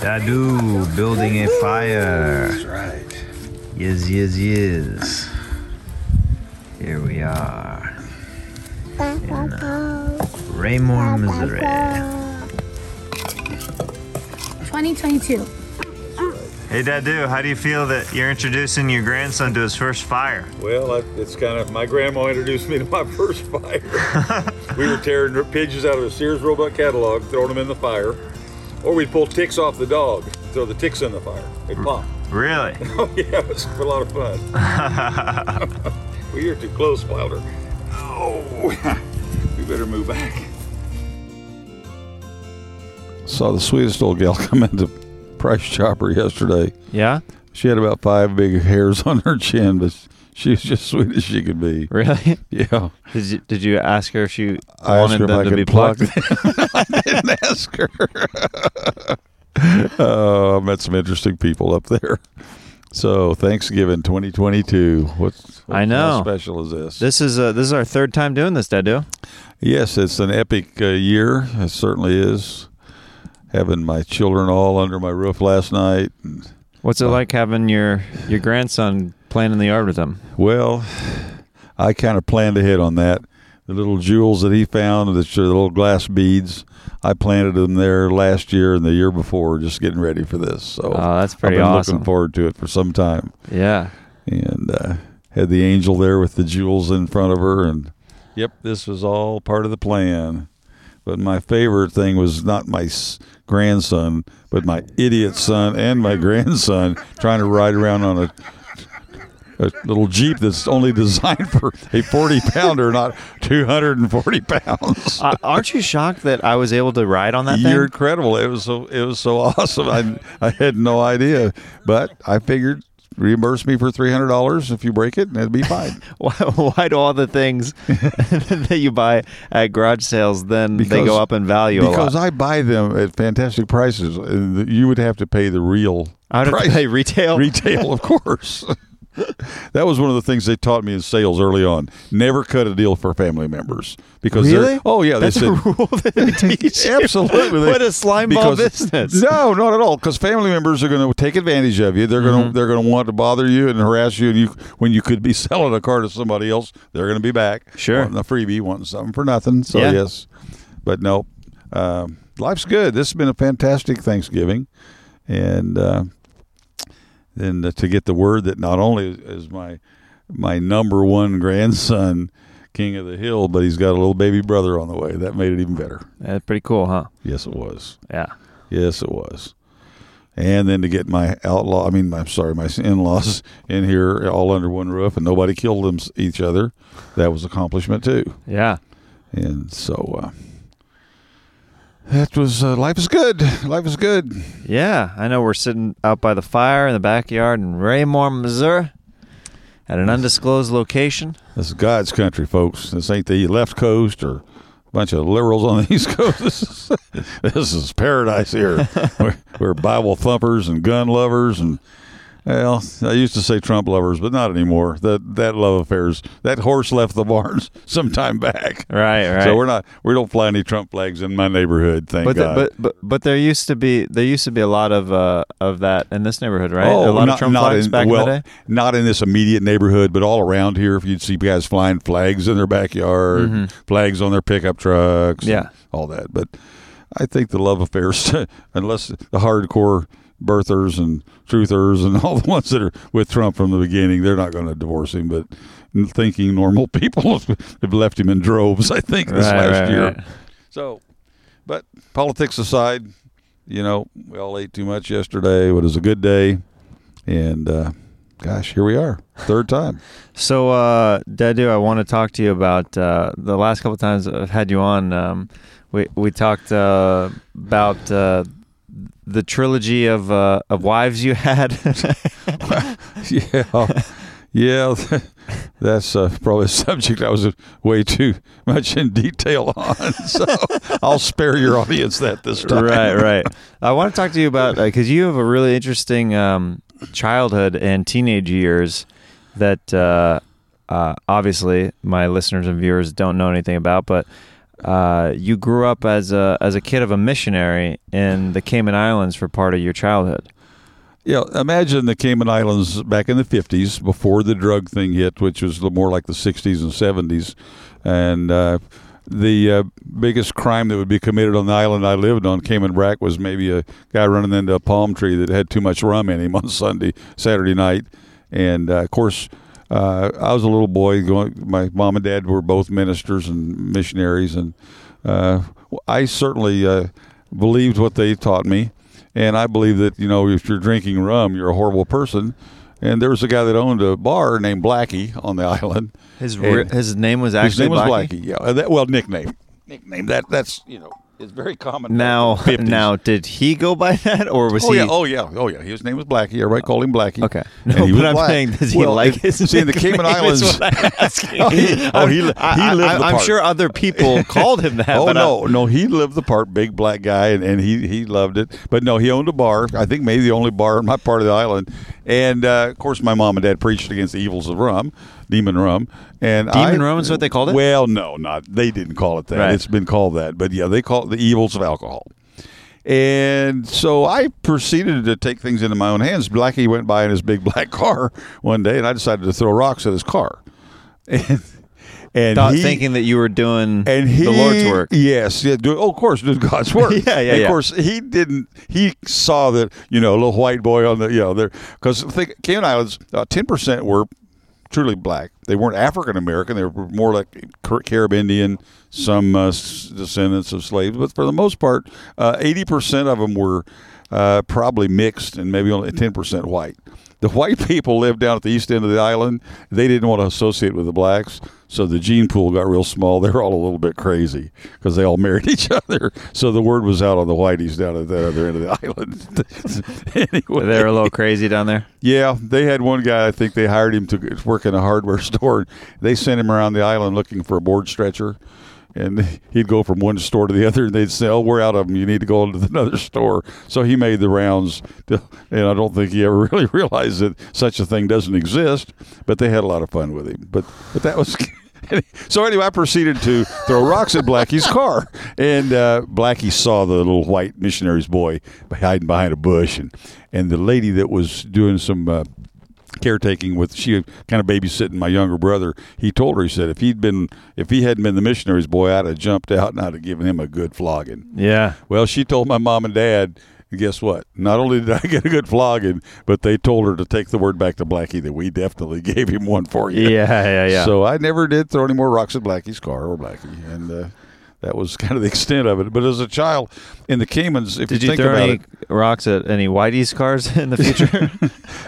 Dadu building a fire. That's right. Yes, yes, yes. Here we are. In uh, Raymore, Missouri. 2022. Hey, Dadu, how do you feel that you're introducing your grandson to his first fire? Well, I, it's kind of my grandma introduced me to my first fire. we were tearing pigeons out of the Sears Roebuck catalog, throwing them in the fire, or we'd pull ticks off the dog, throw the ticks in the fire. They pop. Really? Oh yeah, it was a lot of fun. we are too close, Wilder. Oh, we better move back. Saw the sweetest old gal come into Price Chopper yesterday. Yeah. She had about five big hairs on her chin, but she was just sweet as she could be. Really? Yeah. Did you, did you ask her if she I wanted them to be pluck plucked? I didn't ask her. Oh, I met some interesting people up there. So Thanksgiving 2022. What's, what's I know. How special is this? This is uh, this is our third time doing this, Dadu. Yes, it's an epic uh, year. It certainly is. Having my children all under my roof last night. What's it like having your your grandson playing in the yard with them? Well, I kind of planned ahead on that. The little jewels that he found, the little glass beads, I planted them there last year and the year before, just getting ready for this. So Oh, that's I've been awesome. looking forward to it for some time. Yeah. And uh, had the angel there with the jewels in front of her, and yep, this was all part of the plan. But my favorite thing was not my grandson, but my idiot son and my grandson trying to ride around on a, a little Jeep that's only designed for a 40 pounder, not 240 pounds. Uh, aren't you shocked that I was able to ride on that You're thing? incredible. It was so it was so awesome. I I had no idea, but I figured reimburse me for three hundred dollars if you break it, and it'd be fine. Why, why do all the things that you buy at garage sales then they go up in value a because? I buy them at fantastic prices. You would have to pay the real I would have to pay retail. retail, of course. that was one of the things they taught me in sales early on. Never cut a deal for family members because they're- Really? oh yeah, That's they a said rule that they teach. Absolutely. What a slime ball business. No, not at all. Because family members are going to take advantage of you. They're going Mm-hmm. to they're going to want to bother you and harass you. And you when you could be selling a car to somebody else, they're going to be back. Sure. wanting a freebie, wanting something for nothing. So Yeah. yes, but no, um, life's good. This has been a fantastic Thanksgiving, and uh, then to get the word that not only is my my number one grandson king of the hill, but he's got a little baby brother on the way. That made it even better. That's pretty cool, huh? Yes, it was. Yeah. Yes, it was. And then to get my outlaw, I mean, I'm sorry, my in-laws in here all under one roof and nobody killed them each other, that was accomplishment too. Yeah. And so uh, that was uh, life is good. Life is good. Yeah. I know we're sitting out by the fire in the backyard in Raymore, Missouri at an undisclosed location. This is God's country, folks. This ain't the left coast or a bunch of liberals on the East Coast. This is, this is paradise here. we're, we're Bible thumpers and gun lovers and well, I used to say Trump lovers, but not anymore. That that love affairs. That horse left the barns some time back. Right, right. So we're not. We don't fly any Trump flags in my neighborhood. Thank but, the- God. but but but there used to be there used to be a lot of uh, of that in this neighborhood, right? Oh, a lot not, of Trump not flags in, back well, in the day. Not in this immediate neighborhood, but all around here. If you'd see guys flying flags in their backyard, flags on their pickup trucks, Mm-hmm. Yeah. all that. But I think the love affairs, unless the hardcore birthers and truthers and all the ones that are with Trump from the beginning, they're not going to divorce him. But thinking normal people have left him in droves. I think this Right, last right, year. right. So, but politics aside, you know, we all ate too much yesterday. It was a good day, and uh, gosh, here we are, third time. So, uh, Dadu, I want to talk to you about uh, the last couple times I've had you on. Um, we we talked uh, about uh, the trilogy of uh, of wives you had. yeah, yeah, that's uh, probably a subject I was way too much in detail on. So I'll spare your audience that this time. right, right. I want to talk to you about because you have a really interesting um, childhood and teenage years that uh, uh, obviously my listeners and viewers don't know anything about. But uh, you grew up as a as a kid of a missionary in the Cayman Islands for part of your childhood. Yeah, imagine the Cayman Islands back in the 50s before the drug thing hit, which was more like the 60s and 70s. And uh, the uh, biggest crime that would be committed on the island I lived on, Cayman Brac, was maybe a guy running into a palm tree that had too much rum in him on Sunday, Saturday night. And uh, of course, uh, I was a little boy. Going, my mom and dad were both ministers and missionaries, and uh, I certainly uh, believed what they taught me. And I believe that you know if you're drinking rum, you're a horrible person. And there was a guy that owned a bar named Blackie on the island. His And his name was actually his name was Blackie? Blackie. Yeah, that, well, nickname, nickname. That that's you know it's very common Now, 50s. now, did he go by that, or was Oh he? yeah, oh yeah, oh yeah. His name was Blackie. Everybody called him Blackie. Okay. And No, he but was I'm black. saying, does he Well, like it- his See, in the Cayman Islands. I'm oh, he, oh, he, he lived I, the I'm sure other people called him that. Oh no, I- no, he lived the part, big black guy, and, and he he loved it. But no, he owned a bar. I think maybe the only bar in my part of the island. And uh, of course, my mom and dad preached against the evils of rum, demon rum. And Demon I- rum is what they called it? Well, no, not they didn't call it that. Right. It's been called that, but yeah, they call it the evils of alcohol. And so I proceeded to take things into my own hands. Blackie went by in his big black car one day, and I decided to throw rocks at his car. And, and thought he, thinking that you were doing and he, the Lord's work. Yes, yeah, do, oh, of course, did God's work. Yeah, yeah, And yeah. Of course, he didn't. He saw that you know, a little white boy on the you know there because think Cayman Islands, uh, ten percent were truly black. They weren't African American. They were more like Car- Carib Indian, some uh, descendants of slaves. But for the most part, uh, eighty percent of them were uh, probably mixed, and maybe only ten percent white. The white people lived down at the east end of the island. They didn't want to associate with the blacks, so the gene pool got real small. They were all a little bit crazy because they all married each other. So the word was out on the whiteys down at the other end of the island. anyway, They were a little crazy down there. yeah, they had one guy. I think they hired him to work in a hardware store. They sent him around the island looking for a board stretcher, and he'd go from one store to the other. And they'd say, "Oh, we're out of them. You need to go into another store." So he made the rounds, to, and I don't think he ever really realized that such a thing doesn't exist. But they had a lot of fun with him. But but that was. So anyway, I proceeded to throw rocks at Blackie's car, and uh, Blackie saw the little white missionary's boy hiding behind a bush, and and the lady that was doing some uh, caretaking with she kind of babysitting my younger brother. He told her he said if he'd been if he hadn't been the missionary's boy, I'd have jumped out and I'd have given him a good flogging. Yeah. Well, she told my mom and dad. and Guess what? Not only did I get a good flogging, but they told her to take the word back to Blackie that we definitely gave him one for you. Yeah, yeah, yeah. So I never did throw any more rocks at Blackie's car or Blackie, and uh, that was kind of the extent of it. But as a child in the Caymans, if Did you, you think throw about any it, rocks at any Whitey's cars in the future?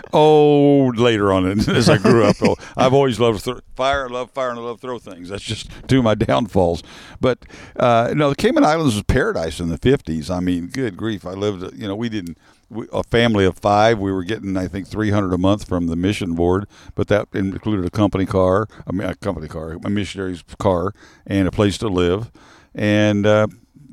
oh, later on as I grew up, oh, I've always loved thro- fire. I love fire, and I love throw things. That's just two of my downfalls. But uh, no, the Cayman Islands was paradise in the fifties. I mean, good grief! I lived. You know, we didn't. We, a family of five. We were getting, I think, three hundred a month from the mission board, but that included a company car, I mean, a company car, a missionary's car, and a place to live. And uh,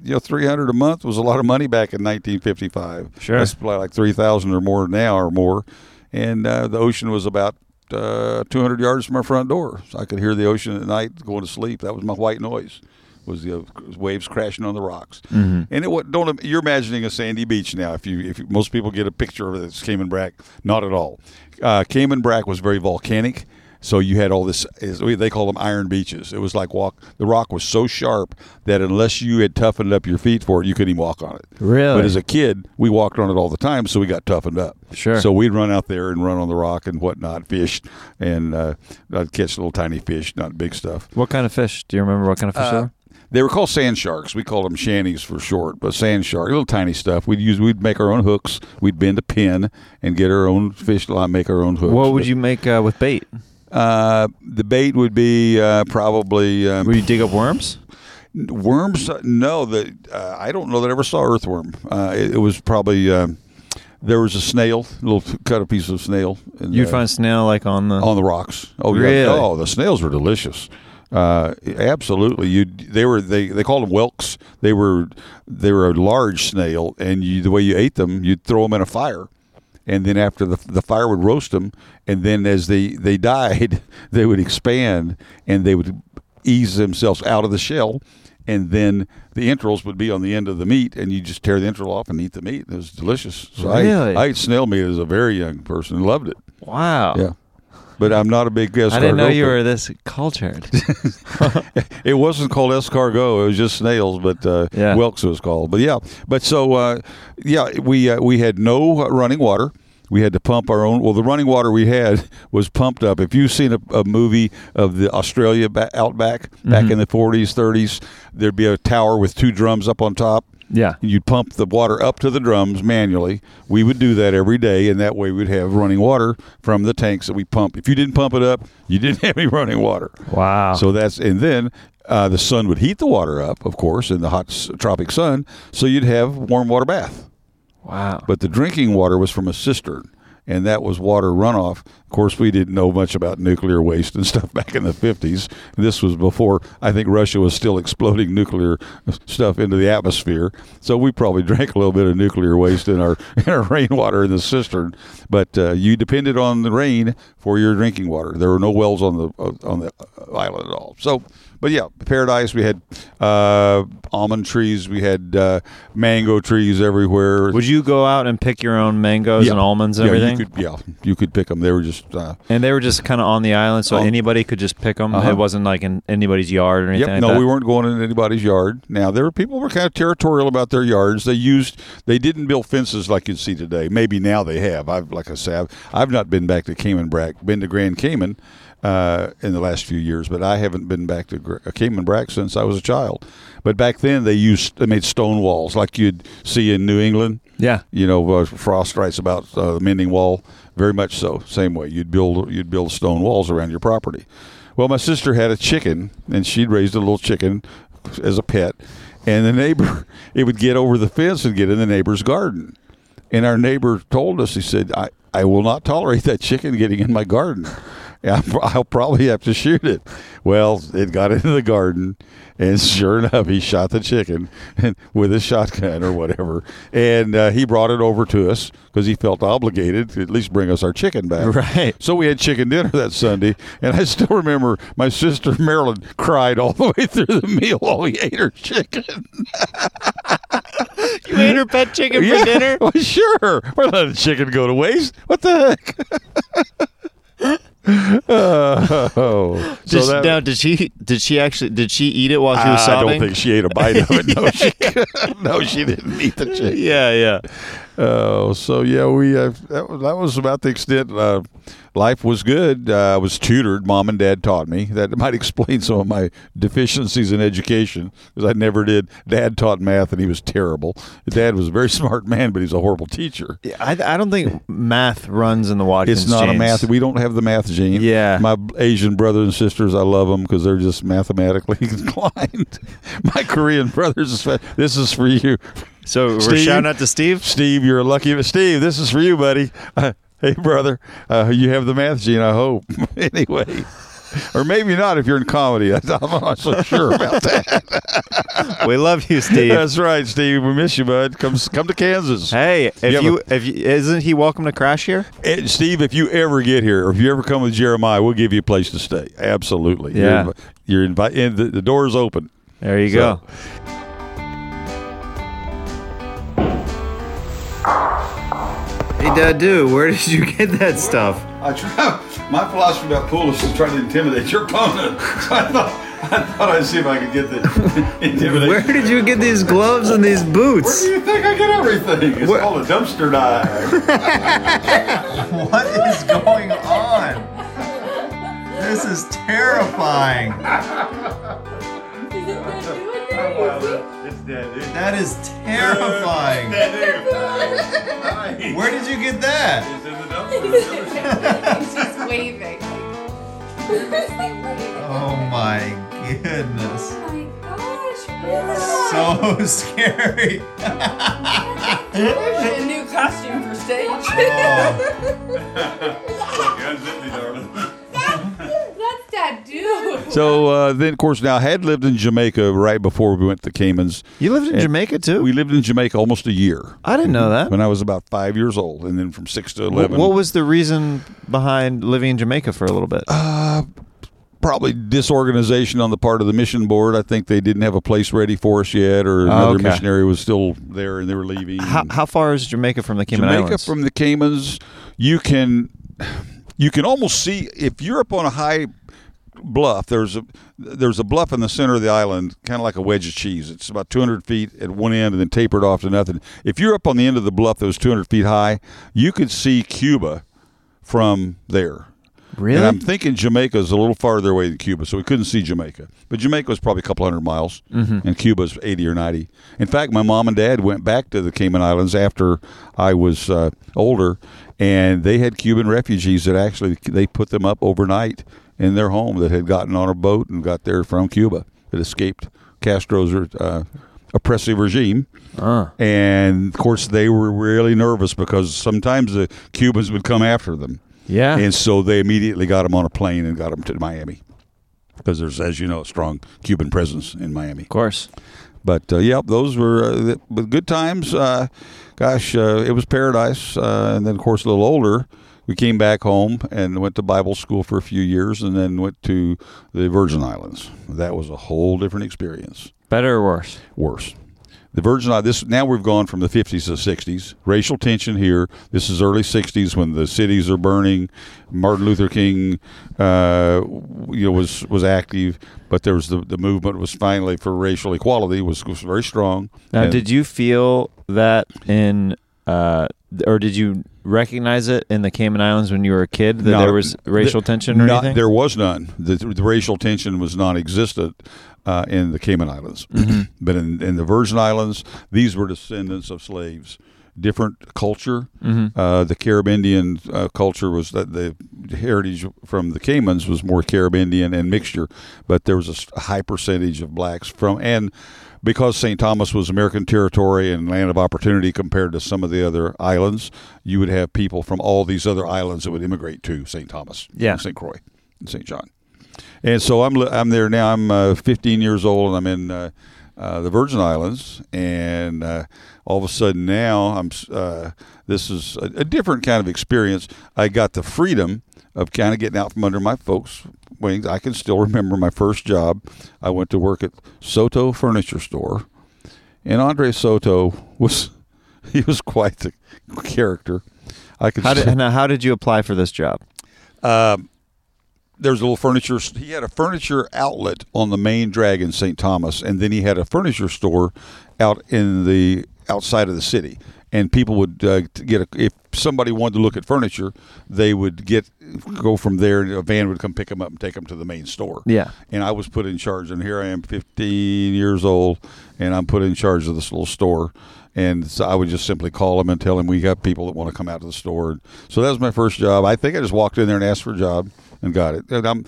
you know, three hundred a month was a lot of money back in 1955. Sure. That's probably like three thousand or more now, or more. And uh, the ocean was about uh, 200 yards from our front door, so I could hear the ocean at night going to sleep. That was my white noise. Was the uh, waves crashing on the rocks, Mm-hmm. and it don't you're imagining a sandy beach now. If you if most people get a picture of it, it's Cayman Brac, not at all. Uh, Cayman Brac was very volcanic, so you had all this. They call them iron beaches. It was like walk. The rock was so sharp that unless you had toughened up your feet for it, you couldn't even walk on it. Really? But as a kid, we walked on it all the time, so we got toughened up. Sure. So we'd run out there and run on the rock and whatnot, fish, and uh, I'd catch little tiny fish, not big stuff. what kind of fish? Do you remember what kind of fish they Uh, were? They were called sand sharks. We called them shanties for short, but sand shark, little tiny stuff. We'd use, we'd make our own hooks. We'd bend a pin and get our own fish line, make our own hooks. What would you make uh, with bait? Uh, the bait would be uh, probably um, Would you dig up worms? worms. uh, No, that uh, I don't know that I ever saw earthworm. Uh, it, it was probably there was a snail, a little cut a piece of snail. You'd find snail like on the. on the rocks. Oh, Really? yeah. Oh, the snails were delicious. Uh, absolutely. You they were they they called them whelks. They were they were a large snail, and you the way you ate them, you'd throw them in a fire, and then after the the fire would roast them, and then as they they died, they would expand and they would ease themselves out of the shell. and then the entrails would be on the end of the meat, and you just tear the entrail off and eat the meat. It was delicious. So I- Really? I, ate snail meat as a very young person and loved it. Wow. Yeah. But I'm not a big escargot. I didn't know you were this cultured. It wasn't called escargot. It was just snails, but uh, Yeah. Whelks was called. But yeah, but so uh, yeah, we uh, we had no running water. We had to pump our own. Well, the running water we had was pumped up. If you've seen a, a movie of the Australia ba- outback back in the 40s, 30s, there'd be a tower with two drums up on top. Yeah. You'd pump the water up to the drums manually. We would do that every day, and that way we'd have running water from the tanks that we pump. If you didn't pump it up, you didn't have any running water. Wow. So that's and then uh, the sun would heat the water up, of course, in the hot s- tropic sun. So you'd have warm water bath. wow. But the drinking water was from a cistern, and that was water runoff. Of course, we didn't know much about nuclear waste and stuff back in the 50s. This was before I think Russia was still exploding nuclear stuff into the atmosphere. So we probably drank a little bit of nuclear waste in our in our rainwater in the cistern. But uh, you depended on the rain for your drinking water. There were no wells on the on the island at all. So. But yeah, paradise. We had uh, almond trees. We had uh, mango trees everywhere. Would you go out and pick your own mangoes Yeah. and almonds and yeah, everything? You could, yeah, you could pick them. They were just uh, and they were just kind of on the island, so Oh. anybody could just pick them. Uh-huh. It wasn't like in anybody's yard or anything. Yep. like no, that? we weren't going in anybody's yard. Now there were people were kind of territorial about their yards. They used they didn't build fences like you'd see today. Maybe now they have. I've like I say, I've, I've not been back to Cayman Brac, been to Grand Cayman uh, in the last few years, but I haven't been back to Gra- Cayman Brac since I was a child. But back then they used they made stone walls like you'd see in New England. Yeah. You know, uh, Frost writes about uh, the mending wall. Very much so. Same way you'd build you'd build stone walls around your property. Well, my sister had a chicken, and she'd raised a little chicken as a pet, and the neighbor it would get over the fence and get in the neighbor's garden. And our neighbor told us, he said, "I I will not tolerate that chicken getting in my garden." Yeah, I'll probably have to shoot it. Well, it got into the garden, and sure enough, he shot the chicken with a shotgun or whatever, and uh, he brought it over to us because he felt obligated to at least bring us our chicken back. Right. So we had chicken dinner that Sunday, and I still remember my sister Marilyn cried all the way through the meal while we ate her chicken. You ate her pet chicken Yeah, for dinner? Well, sure. We're letting chicken go to waste. What the heck? Oh, Did so she, that, now, did she did she actually did she eat it while she was I sobbing? I don't think she ate a bite of it. No, she, no, she didn't eat the chicken. yeah, yeah. Oh, so yeah, we uh, that was that was about the extent. Uh, life was good. Uh, I was tutored. Mom and Dad taught me. That might explain some of my deficiencies in education because I never did. Dad taught math, and he was terrible. Dad was a very smart man, but he's a horrible teacher. Yeah, I, I don't think math runs in the Watkins. It's not a math. We don't have the math gene. Yeah. My Asian brothers and sisters, I love them because they're just mathematically inclined. My Korean brothers, this is for you. So we're shouting out to Steve. Steve, you're a lucky. Steve, this is for you, buddy. Uh, hey, brother, uh, you have the math gene. I hope. anyway, or maybe not if you're in comedy. I'm not so sure about that. We love you, Steve. That's right, Steve. We miss you, bud. Come, come to Kansas. Hey, if You you, if you, isn't he welcome to crash here? Steve, if you ever get here, or if you ever come with Jeremiah, we'll give you a place to stay. Absolutely. Yeah. You're, you're invited. The, the door's open. There you So- go. Hey, Dadu, where did you get that stuff? I try, my philosophy about pool is to try to intimidate your opponent. So I thought, I thought I'd see if I could get the intimidation. Where did you get these gloves and these boots? Where boots? do you think I get everything? It's Where- called a dumpster dive. What is going on? This is terrifying. It's dead. That is terrifying. Where did you get that? It's in the dumpster. He's just waving. Like, nervously waving. Oh my goodness. Oh my gosh. So scary. There's a new costume for stage. Oh. Unzip me, darling. That's dude. So uh, then, of course, now I had lived in Jamaica right before we went to Caymans. You lived in And Jamaica too? We lived in Jamaica almost a year I didn't know that. when I was about five years old, and then from six to What, eleven. what was the reason behind living in Jamaica for a little bit? Uh, probably disorganization on the part of the mission board. I think they didn't have a place ready for us yet, or another Oh, okay. missionary was still there and they were leaving. How, how far is Jamaica from the Cayman Jamaica Islands? from the Caymans, you can you can almost see if you're up on a high bluff. There's a there's a bluff in the center of the island, kind of like a wedge of cheese. It's about 200 feet at one end and then tapered off to nothing. If you're up on the end of the bluff that was 200 feet high, you could see Cuba from there. really? And I'm thinking Jamaica is a little farther away than Cuba, so we couldn't see Jamaica. But Jamaica was probably a couple hundred miles, Mm-hmm. and Cuba's 80 or 90. In fact, my mom and dad went back to the Cayman Islands after I was uh, older, and they had Cuban refugees that actually they put them up overnight in their home that had gotten on a boat and got there from Cuba that escaped Castro's uh, oppressive regime. Uh, And of course, they were really nervous because sometimes the Cubans would come after them. yeah. And so they immediately got him on a plane and got him to Miami because there's, as you know, a strong Cuban presence in Miami. of course. But uh, yep, those were uh, good times. Uh, gosh, uh, it was paradise. Uh, and then, of course, a little older, we came back home and went to Bible school for a few years, and then went to the Virgin Islands. That was a whole different experience. Better or worse? Worse. The Virgin Islands. This now we've gone from the 50s to the 60s. Racial tension here. This is early 60s when the cities are burning. Martin Luther King, uh, you know, was was active, but there was the the movement was finally for racial equality was was very strong. Now, And- did you feel that in, uh, or did you recognize it in the Cayman Islands when you were a kid that No, there was racial the- tension or not- anything? There was none. The, the racial tension was non-existent uh, in the Cayman Islands, Mm-hmm. but in, in the Virgin Islands, these were descendants of slaves. Different culture. Mm-hmm. Uh, the Caribbean uh, culture was that the heritage from the Caymans was more Caribbean and mixture, but there was a high percentage of blacks from and because St. Thomas was American territory and land of opportunity compared to some of the other islands, you would have people from all these other islands that would immigrate to St. Thomas, Yeah. St. Croix, and St. John. And so I'm I'm there now. I'm uh, 15 years old, and I'm in uh, uh, the Virgin Islands. And uh, all of a sudden now, I'm uh, this is a, a different kind of experience. I got the freedom of kind of getting out from under my folks' wings. I can still remember my first job. I went to work at Soto Furniture Store, and Andre Soto was he was quite the character. I could How did, now, how did you apply for this job? um, there's a little furniture. He had a furniture outlet on the main drag in St. Thomas, and then he had a furniture store out in the outside of the city. And people would uh, get a, if somebody wanted to look at furniture, they would get go from there, and a van would come pick them up and take them to the main store. Yeah. And I was put in charge, and here I am, 15 years old, and I'm put in charge of this little store. And so I would just simply call them and tell them we got people that want to come out to the store. So that was my first job. I think I just walked in there and asked for a job and got it. And I'm,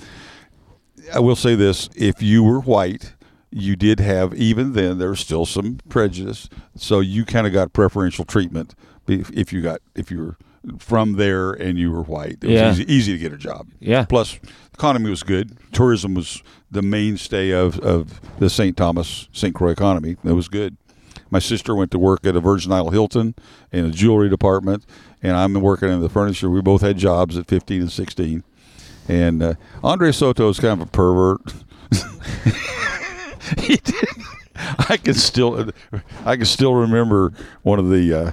I will say this: if you were white, you did have even then there was still some prejudice, so you kind of got preferential treatment if if you got if you were from there and you were white. It was Yeah. easy, easy to get a job. Yeah. Plus, economy was good. Tourism was the mainstay of, of the St. Thomas St. Croix economy. It was good. My sister went to work at a Virgin Isle Hilton in a jewelry department, and I'm working in the furniture. We both had jobs at 15 and 16. And uh, Andre Soto is kind of a pervert. he did. I can still, I can still remember one of the uh,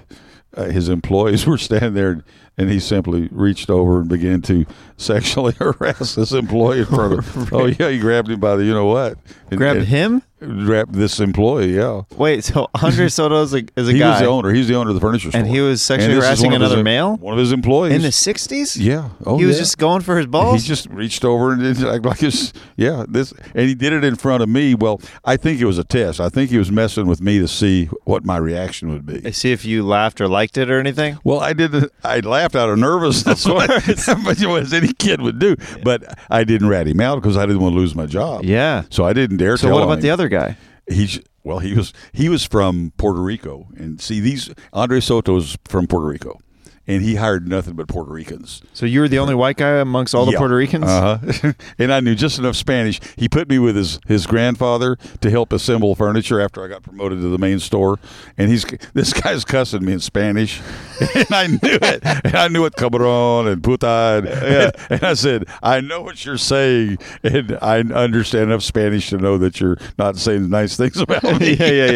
uh, his employees were standing there, and he simply reached over and began to sexually harass this employee in front of. oh yeah, he grabbed him by the you know what? And- Grabbed and him? Grabbed this employee. Yeah, Wait, so Andre Soto is a, is a he guy, was the owner. He's the owner of the furniture store, and he was sexually harassing of his another male One of his employees in the '60s. Yeah. Oh, he was just going for his balls? He just reached over and did like, like his, yeah, this, and he did it in front of me. Well, I think it was a test. I think he was messing with me to see what my reaction would be. See if you laughed or liked it or anything. Well, I didn't. I laughed out of nervousness, but you know, as any kid would do. But I didn't rat him out because I didn't want to lose my job. Yeah. So I didn't dare. So what about the him. Other guy? He's well. He was he was from Puerto Rico, and see these Andre Soto is from Puerto Rico, and he hired nothing but Puerto Ricans. So you were the only white guy amongst all the Yeah. Puerto Ricans. Uh-huh. and I knew just enough Spanish. He put me with his, his grandfather to help assemble furniture after I got promoted to the main store. And he's this guy's cussing me in Spanish, and I knew it. And I knew it, cabron and puta. And, and, and I said, I know what you're saying, and I understand enough Spanish to know that you're not saying nice things about me. yeah, yeah,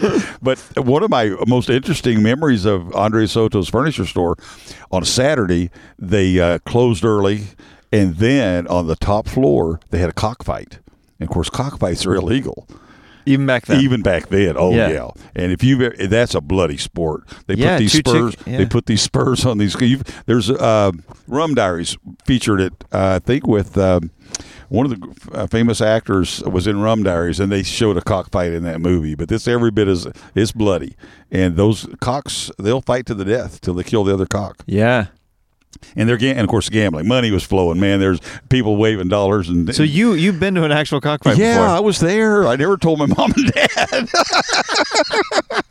yeah. But one of my most interesting memories of Andre Soto's furniture store on a Saturday, they uh, closed early, and then on the top floor they had a cockfight. And of course, cockfights are illegal. Even back then. Even back then, oh Yeah. yeah. And if you that's a bloody sport. They Yeah, put these two chick- spurs. yeah. They put these spurs on these. There's uh, Rum Diaries featured it. Uh, I think with. Um, one of the uh, famous actors was in Rum Diaries, and they showed a cockfight in that movie. But this every bit is it's bloody, and those cocks they'll fight to the death till they kill the other cock. yeah. And they're and of course gambling. Money was flowing. Man, there's people waving dollars and So you you've been to an actual cockfight yeah, before? I was there. I never told my mom and dad.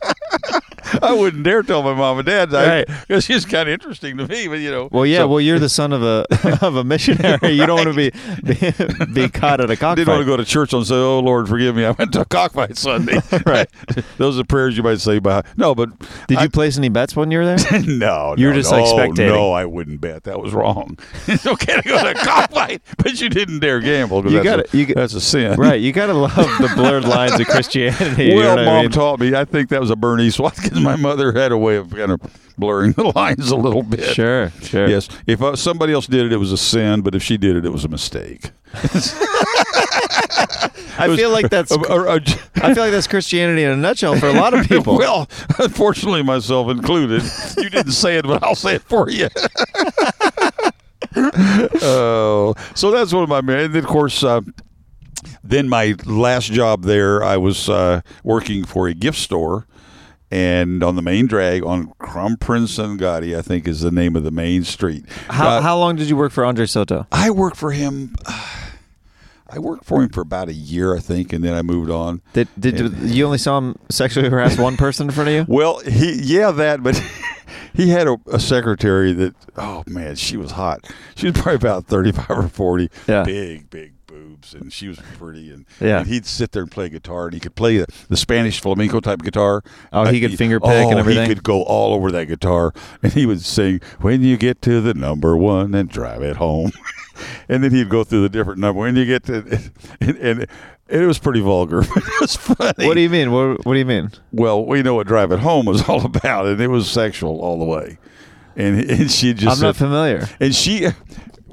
I wouldn't dare tell my mom and dad Right. because it's kind of interesting to me. But you know, Well, yeah. so- well, you're the son of a of a missionary. You don't want to be, be be caught at a cockfight. didn't want to go to church and say, "Oh Lord, forgive me." I went to a cockfight Sunday. Right. Those are prayers you might say. By no, but Did I- you place any bets when you were there? no, You were no, just, like, no, spectating. No, I wouldn't bet. That was wrong. it's okay to go to a cockfight, but you didn't dare gamble. You a, you that's a sin. right. You gotta love the blurred lines of Christianity. you know Well, what I mom mean? taught me. I think that was a Bernice Watkins. My mother had a way of kind of blurring the lines a little bit. Sure, sure. Yes. If uh, somebody else did it, it was a sin. But if she did it, it was a mistake. I feel like that's Uh, uh, uh, I feel like that's Christianity in a nutshell for a lot of people. well, unfortunately, myself included. You didn't say it, but I'll say it for you. Oh, so that's one of my. And then, of course, uh, then my last job there, I was uh, working for a gift store, and on the main drag on Kronprindsens Gade, I think is the name of the main street. how Uh, how long did you work for Andre Soto? I worked for him. I worked for him for about a year, I think, and then I moved on. Did did you, you only saw him sexually harass one person in front of you? Well, he yeah that, but he had a, a secretary that oh man, she was hot. She was probably about thirty five or forty. Yeah. big big and she was pretty. And, Yeah. and he'd sit there and play guitar, and he could play the, the Spanish flamenco type guitar. Oh, he could finger pick and oh, everything? He could go all over that guitar, and he would sing "When you get to the number one and drive it home." And then he'd go through the different number. When you get to, and, and it was pretty vulgar, but it was funny. What do you mean? What What do you mean? Well, we know what Drive It Home was all about, and it was sexual all the way. And, and she just I'm not familiar. and she,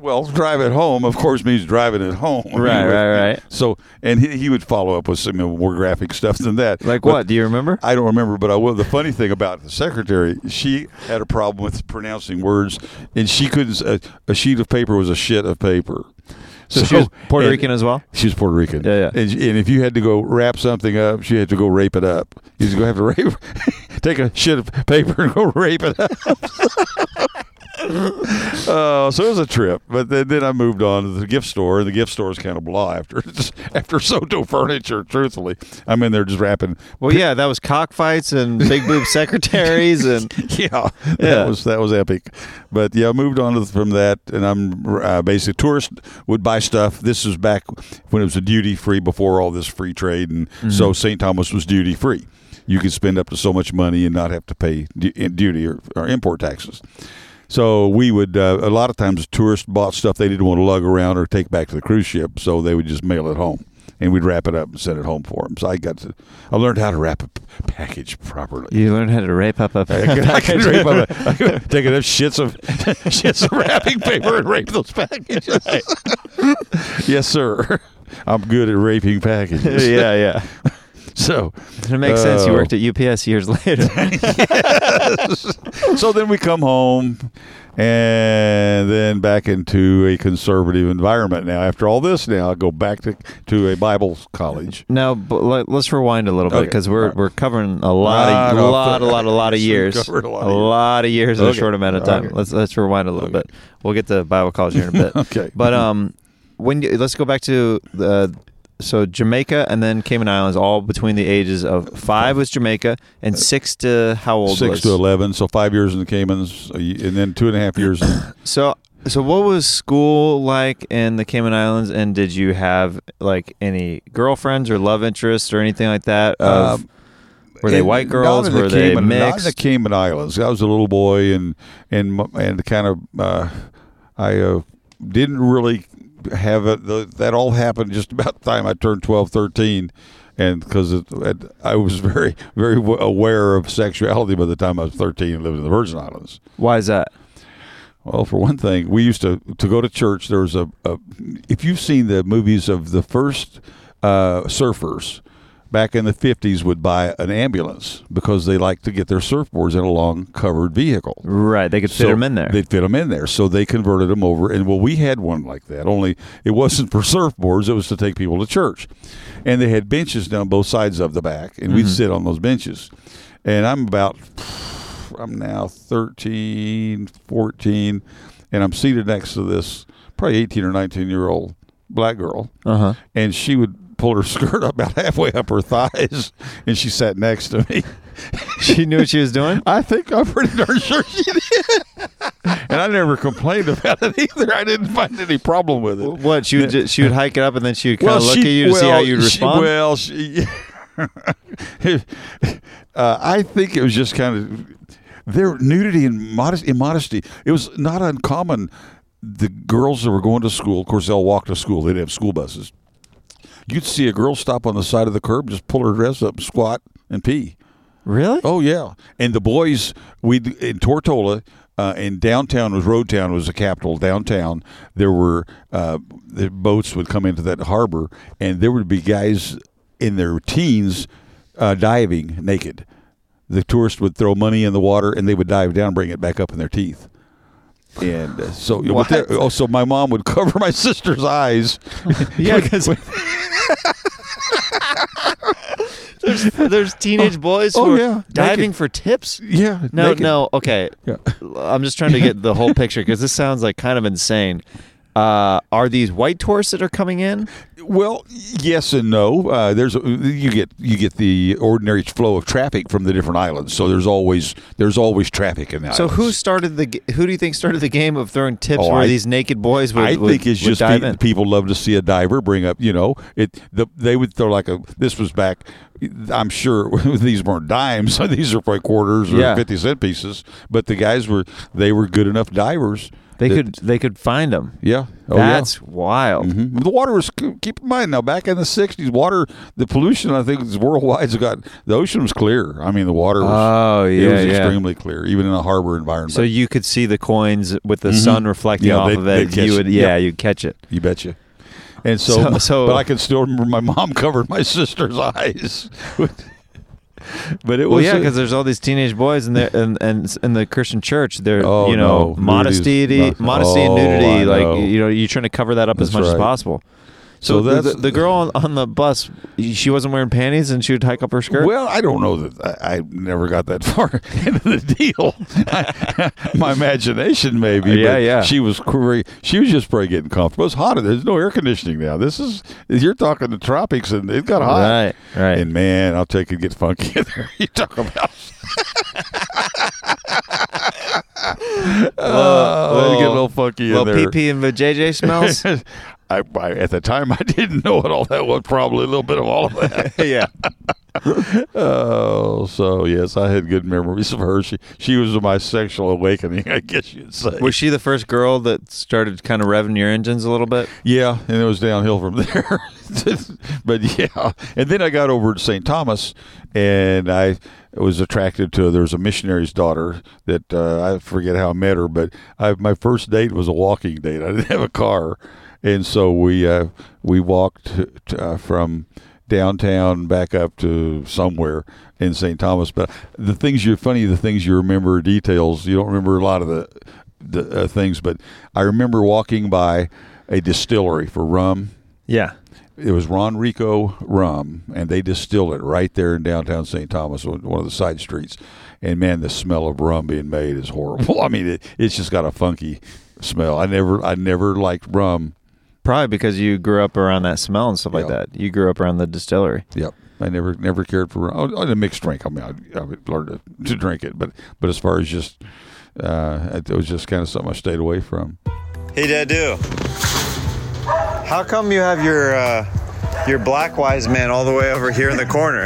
well, Drive It Home, of course, means driving it home. Right, right, right. So, and he, he would follow up with some more graphic stuff than that. Like But what? Do you remember? I don't remember, but I will. The funny thing about the secretary, she had a problem with pronouncing words, and she couldn't. A, a sheet of paper was a shit of paper. So she was Puerto Rican as well? She was Puerto Rican. Yeah, yeah. And, and if you had to go wrap something up, she had to go rape it up. You just go have to rape, take a shit of paper and go rape it up. Uh, so it was a trip, but then, then I moved on to the gift store, and the gift store is kind of blah after after Soto Furniture. Truthfully, I'm in there just wrapping. Well, yeah, that was cockfights and big boob secretaries and Yeah, Yeah. that was that was epic. But yeah, I moved on to, from that, and I'm uh, basically tourists would buy stuff. This is back when it was a duty free before all this free trade, and so St. Thomas was duty free. You could spend up to so much money and not have to pay du- duty or, or import taxes. So we would uh, a lot of times tourists bought stuff they didn't want to lug around or take back to the cruise ship, so they would just mail it home, and we'd wrap it up and send it home for them. So I got to I learned how to wrap a p- package properly. you learned how to rape up a I could, I could rape up a, I could take enough shits of shits of wrapping paper and rape those packages. yes, sir. I'm good at raping packages. yeah, yeah. So, It makes sense. You worked at UPS years later. so then we come home, and then back into a conservative environment. Now, after all this, now I go back to to a Bible college. now, let, us rewind a little bit Okay. because we're Alright. we're covering a lot Lot of of- lot, a lot, a lot of years. a lot of a years. lot of years in a short amount of time. Okay. Let's let's rewind a little Okay. bit. We'll get to Bible college here in a bit. Okay. But um, when you, let's go back to the so Jamaica and then Cayman Islands, all between the ages of five was Jamaica and six to how old? Six was? to eleven, so five years in the Caymans, and then two and a half years. In, So, so what was school like in the Cayman Islands, and did you have like any girlfriends or love interests or anything like that? Of, Um, were they white girls? in the Were they Cayman, Not in the mixed? Cayman Islands. I was a little boy, and and and kind of uh, I uh, didn't really have it. The, that all happened just about the time I turned 12, 13. And because it, I was very, very w- aware of sexuality by the time I was 13 and lived in the Virgin Islands. Why is that? Well, for one thing, we used to to go to church. There was a, a if you've seen the movies of the first uh, surfers back in the fifties, would buy an ambulance because they like to get their surfboards in a long covered vehicle. Right, they could fit So them in there. They'd fit them in there, so they converted them over. And well, we had one like that. Only it wasn't for surfboards; it was to take people to church. And they had benches down both sides of the back, and Mm-hmm. we'd sit on those benches. And I'm about, I'm now 13, 14, and I'm seated next to this probably 18 or 19 year old black girl, Uh huh. and she would pull her skirt up about halfway up her thighs, and she sat next to me. She knew what she was doing. I think I'm pretty darn sure she did. and I never complained about it either. I didn't find any problem with it. What she would ju- she would hike it up and then she would kind of look she- at you to see how you'd she- respond. well, she, uh, I think it was just kind of their nudity and modest immodesty. It was not uncommon. The girls that were going to school, of course, they'll walk to school. They didn't have school buses. You'd see a girl stop on the side of the curb, just pull her dress up, squat, and pee. really? Oh yeah, and the boys we in Tortola. Uh, in downtown was Road Town was the capital. Downtown there were uh, the boats would come into that harbor, and there would be guys in their teens uh, diving naked. The tourists would throw money in the water, and they would dive down, and bring it back up in their teeth. And uh, so, but there- oh, so my mom would cover my sister's eyes. Yeah, because there's, there's teenage boys Oh, who are yeah, diving naked. for tips. yeah, No, naked. no, okay. Yeah. I'm just trying to get the whole picture because this sounds like kind of insane. Uh, are these white tourists that are coming in? Well, yes and no. Uh, there's you get you get the ordinary flow of traffic from the different islands, so there's always there's always traffic in that. So islands. who started the? Who do you think started the game of throwing tips Oh, where I- these naked boys would? I would- think it's just pe- people love to see a diver bring up. You know, it. The, they would throw like a. This was back. I'm sure these weren't dimes. These are probably quarters or Yeah. fifty cent pieces. But the guys were they were good enough divers. They that- could they could find them. Yeah. Oh, yeah. That's wild. Mhm. The water was. Keep in mind now, back in the '60s, water, the pollution I think is worldwide. has got the ocean was clear. I mean, the water was. Oh, yeah, it yeah, was yeah. extremely clear, even in a harbor environment. So you could see the coins with the sun reflecting Mm-hmm. Yeah, off they'd- of it. You it. would, yeah, Yep. you'd catch it. you betcha. And so, So- so- but I can still remember my mom covered my sister's eyes. but it Well, was yeah, because there's all these teenage boys in there, and and in the Christian church, they're Oh, you know no, modesty, modesty and Oh, nudity, I like know. you know, you're trying to cover that up as That's much as possible. So So, the, the, girl on, on the bus, she wasn't wearing panties, and she would hike up her skirt. Well, I don't know that I, I never got that far into the deal. My imagination, maybe. Uh, yeah, but yeah. She was She was just probably getting comfortable. It's hot. There's no air conditioning now. This is you're talking the tropics, and it got hot. right, right. And man, I'll take it get funky in there. You talk about. oh, it get a little funky in well, there. PP and the JJ smells. I, I, at the time, I didn't know what all that was. Probably a little bit of all of that. yeah. Oh, so yes, I had good memories of her. She she was my sexual awakening, I guess you'd say. Was she the first girl that started kind of revving your engines a little bit? yeah, and it was downhill from there. but yeah, and then I got over to St. Thomas, and I was attracted to. There was a missionary's daughter that uh, I forget how I met her, but I, my first date was a walking date. I didn't have a car, and so we uh, we walked uh, from downtown back up to somewhere in St. Thomas. But the things you're funny, the things you remember details. You don't remember a lot of the the uh, things, but I remember walking by a distillery for rum. Yeah. It was Ronrico rum, and they distilled it right there in downtown St. Thomas, on one of the side streets. And man, the smell of rum being made is horrible. I mean, it, it's just got a funky smell. I never, I never liked rum Probably because you grew up around that smell and stuff like Yeah. that. You grew up around the distillery. Yep. I never never cared for oh, oh, the mixed drink. I mean, I, I would learn to, to drink it, but but as far as just uh, it was just kind of something I stayed away from. Hey, Dadu. How come you have your uh, your black wise man all the way over here in the corner?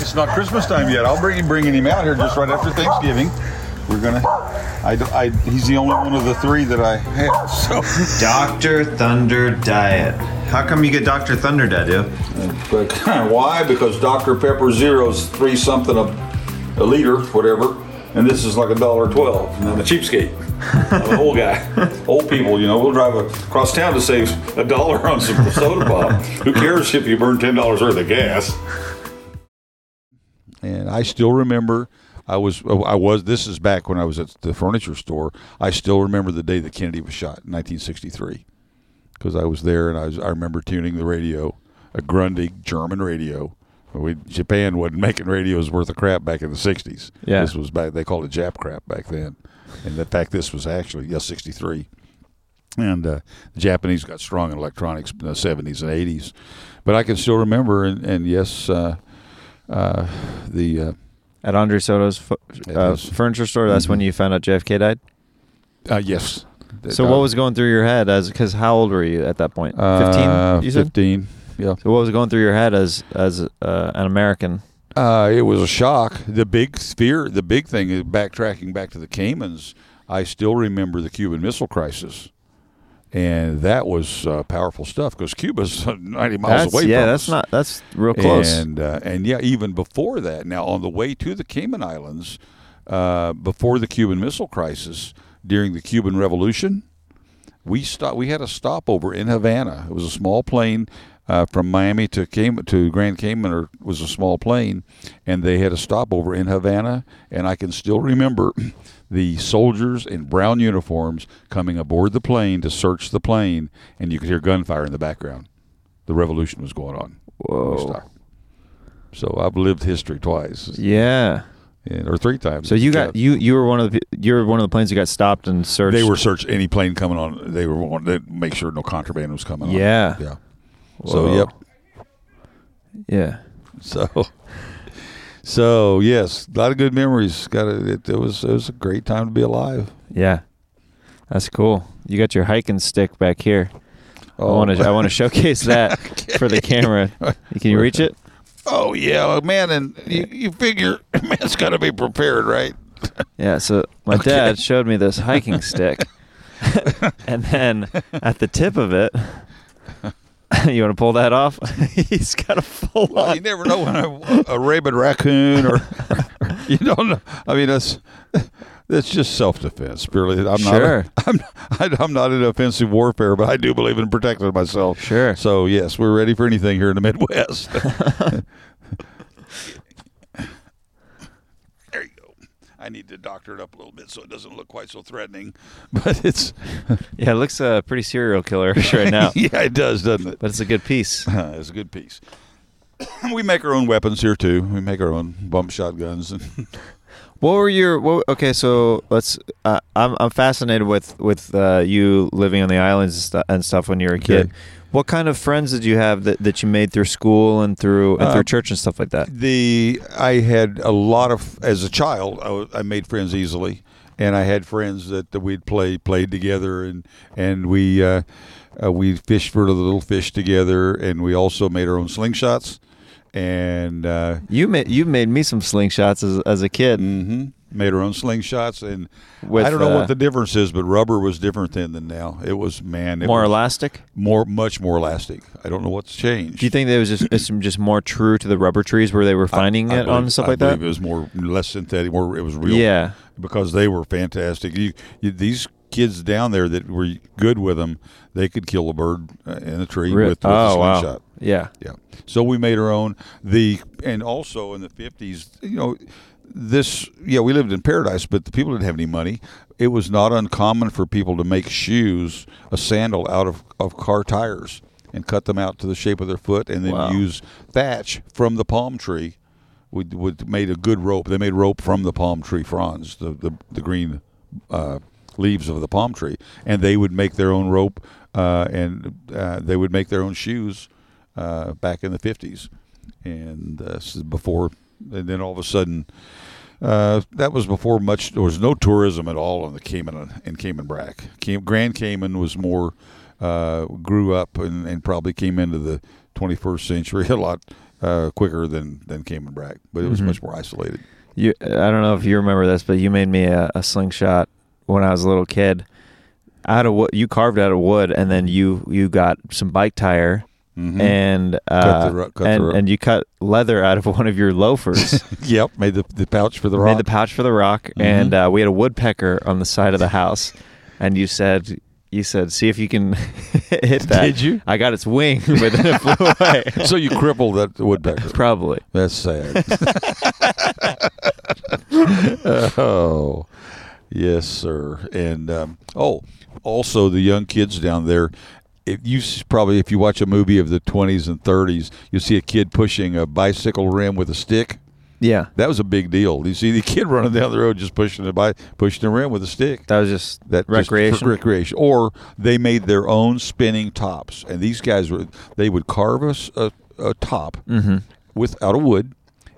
It's not Christmas time yet. I'll bring bringing him out here just right after Thanksgiving. We're gonna. I, I he's the only one of the three that I have. So. Dr. Thunder Diet. How come you get Dr. Thunder, Dadu? But why? Because Dr. Pepper Zero's three something a, a liter, whatever, and this is like a dollar twelve. And I'm a cheapskate. I'm an old guy. Old people, you know, we'll drive across town to save a dollar on some soda pop. Who cares if you burn ten dollars worth of gas? And I still remember. I was I was this is back when I was at the furniture store. I still remember the day that Kennedy was shot in 1963 because I was there and I was I remember tuning the radio, a Grundig German radio. We, Japan wasn't making radios worth of crap back in the '60s. Yeah. this was back. They called it Jap crap back then, and in fact, this was actually yeah '63. And uh, the Japanese got strong in electronics in the '70s and '80s, but I can still remember. And, and yes, uh, uh, the uh, At Andre Soto's fu- uh, furniture store, that's when Mhm. you found out JFK died? uh, yes. So what was going through your head as because how old were you at that point? Fifteen. Uh, you said. Fifteen. Yeah. So what was going through your head as as uh, an American? Uh, it was a shock. The big fear, the big thing is backtracking back to the Caymans. I still remember the Cuban Missile Crisis, and that was uh, powerful stuff because Cuba's ninety miles That's, away yeah, from that's us. not that's real close. And uh, and yeah, even before that. Now on the way to the Cayman Islands, uh, before the Cuban Missile Crisis, during the Cuban Revolution, we stopped. We had a stopover in Havana. It was a small plane uh, from Miami to Cayman to Grand Cayman. Or was a small plane, and they had a stopover in Havana. And I can still remember the soldiers in brown uniforms coming aboard the plane to search the plane, and you could hear gunfire in the background. The revolution was going on. Whoa. So I've lived history twice, Yeah. or three times. So you Yeah. got you you were one of the you were one of the planes who got stopped and searched. They were searched any plane coming on. They were wanting to make sure no contraband was coming on. Yeah. Yeah. So yep. Yeah. So, so yes, a lot of good memories. Got it, it was it was a great time to be alive. Yeah. That's cool. You got your hiking stick back here. I Oh. want to I want to showcase that for the camera. Can you reach it? Oh yeah, man, and you, you figure man's got to be prepared, right? Yeah, so my Okay. dad showed me this hiking stick. and then at the tip of it, you want to pull that off? He's got a full Well, on. you never know when a, a rabid raccoon or, you don't know. I mean, that's that's just self defense. Purely, I'm Sure. not. I'm I- I'm not in offensive warfare, but I do believe in protecting myself. Sure. So yes, we're ready for anything here in the Midwest. there you go. I need to doctor it up a little bit so it doesn't look quite so threatening, but it's Yeah, it looks uh, pretty serial killerish right now, yeah, it does, doesn't it? but it's a good piece. it's a good piece. we make our own weapons here too. We make our own bump shotguns. What were your? What, okay, so let's. Uh, I'm I'm fascinated with with uh, you living on the islands and, stu- and stuff when you were a kid. What kind of friends did you have that, that you made through school and through and through church and stuff like that? the I had a lot of as a child. I, was- I made friends easily, and I had friends that, that we'd play played together, and and we uh, uh, we fished for the little fish together, and we also made our own slingshots, and uh, You made you made me some slingshots as as a kid. hmm made our own slingshots, and With, I don't know uh, what the difference is, but rubber was different then than now. It was man, it More was elastic. more much more elastic. I don't know what's changed. Do you think that it was just it's just more true to the rubber trees where they were finding I it on believe- and stuff I like that? It was more less synthetic, more it was real. Yeah. because they were fantastic. You, you these kids down there that were good with them, they could kill a bird uh, in a tree Re- with, with a oh wow. slingshot. Yeah. Yeah. So we made our own. The and also in the fifties, you know, this yeah, we lived in paradise, but the people didn't have any money. It was not uncommon for people to make shoes, a sandal out of, of car tires and cut them out to the shape of their foot and then Wow. use thatch from the palm tree. We would made a good rope. They made rope from the palm tree fronds, the the, the green uh, leaves of the palm tree, and they would make their own rope, uh, and uh, they would make their own shoes uh, back in the fifties, and uh, this is before, and then all of a sudden. Uh, that was before much. There was no tourism at all in the Cayman in Cayman Brac. Grand Cayman was more uh, grew up and, and probably came into the 21st century a lot uh, quicker than than Cayman Brac, but it was Mhm. much more isolated. You, I don't know if you remember this, but you made me a, a slingshot when I was a little kid. Out of wood, you carved out of wood, and then you you got some bike tire, Mhm. and uh, Cut the ru- cut the and and you cut leather out of one of your loafers. yep, made the, the pouch for the rock. made the pouch for the rock, Mhm. and uh, we had a woodpecker on the side of the house, and you said. You said, "See if you can hit that." Did you? I got its wing, but then it flew away. so you crippled that woodpecker. Probably. That's sad. oh, yes, sir. And um, oh, also the young kids down there. If you probably, if you watch a movie of the twenties and thirties, you see a kid pushing a bicycle rim with a stick. Yeah, That was a big deal. You see the kid running down the road just pushing the bike, pushing the rim with a stick. that was just that recreation. recreation or they made their own spinning tops and these guys were they would carve us a, a top mm-hmm. with out of wood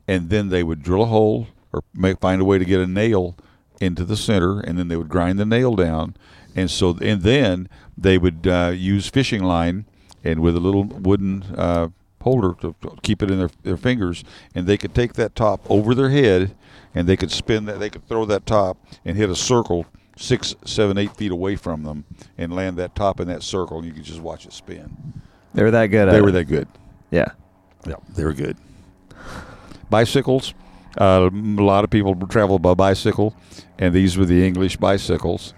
and then they would drill a hole or make, find a way to get a nail into the center and then they would grind the nail down and so and then they would uh, use fishing line and with a little wooden uh, holder to, keep it in their, their fingers and they could take that top over their head and they could spin that they could throw that top and hit a circle six seven eight feet away from them and land that top in that circle and you could just watch it spin They were that good. they it. were that good Yeah. yeah, they were good. Bicycles. Uh, a lot of people travel by bicycle, and these were the English bicycles,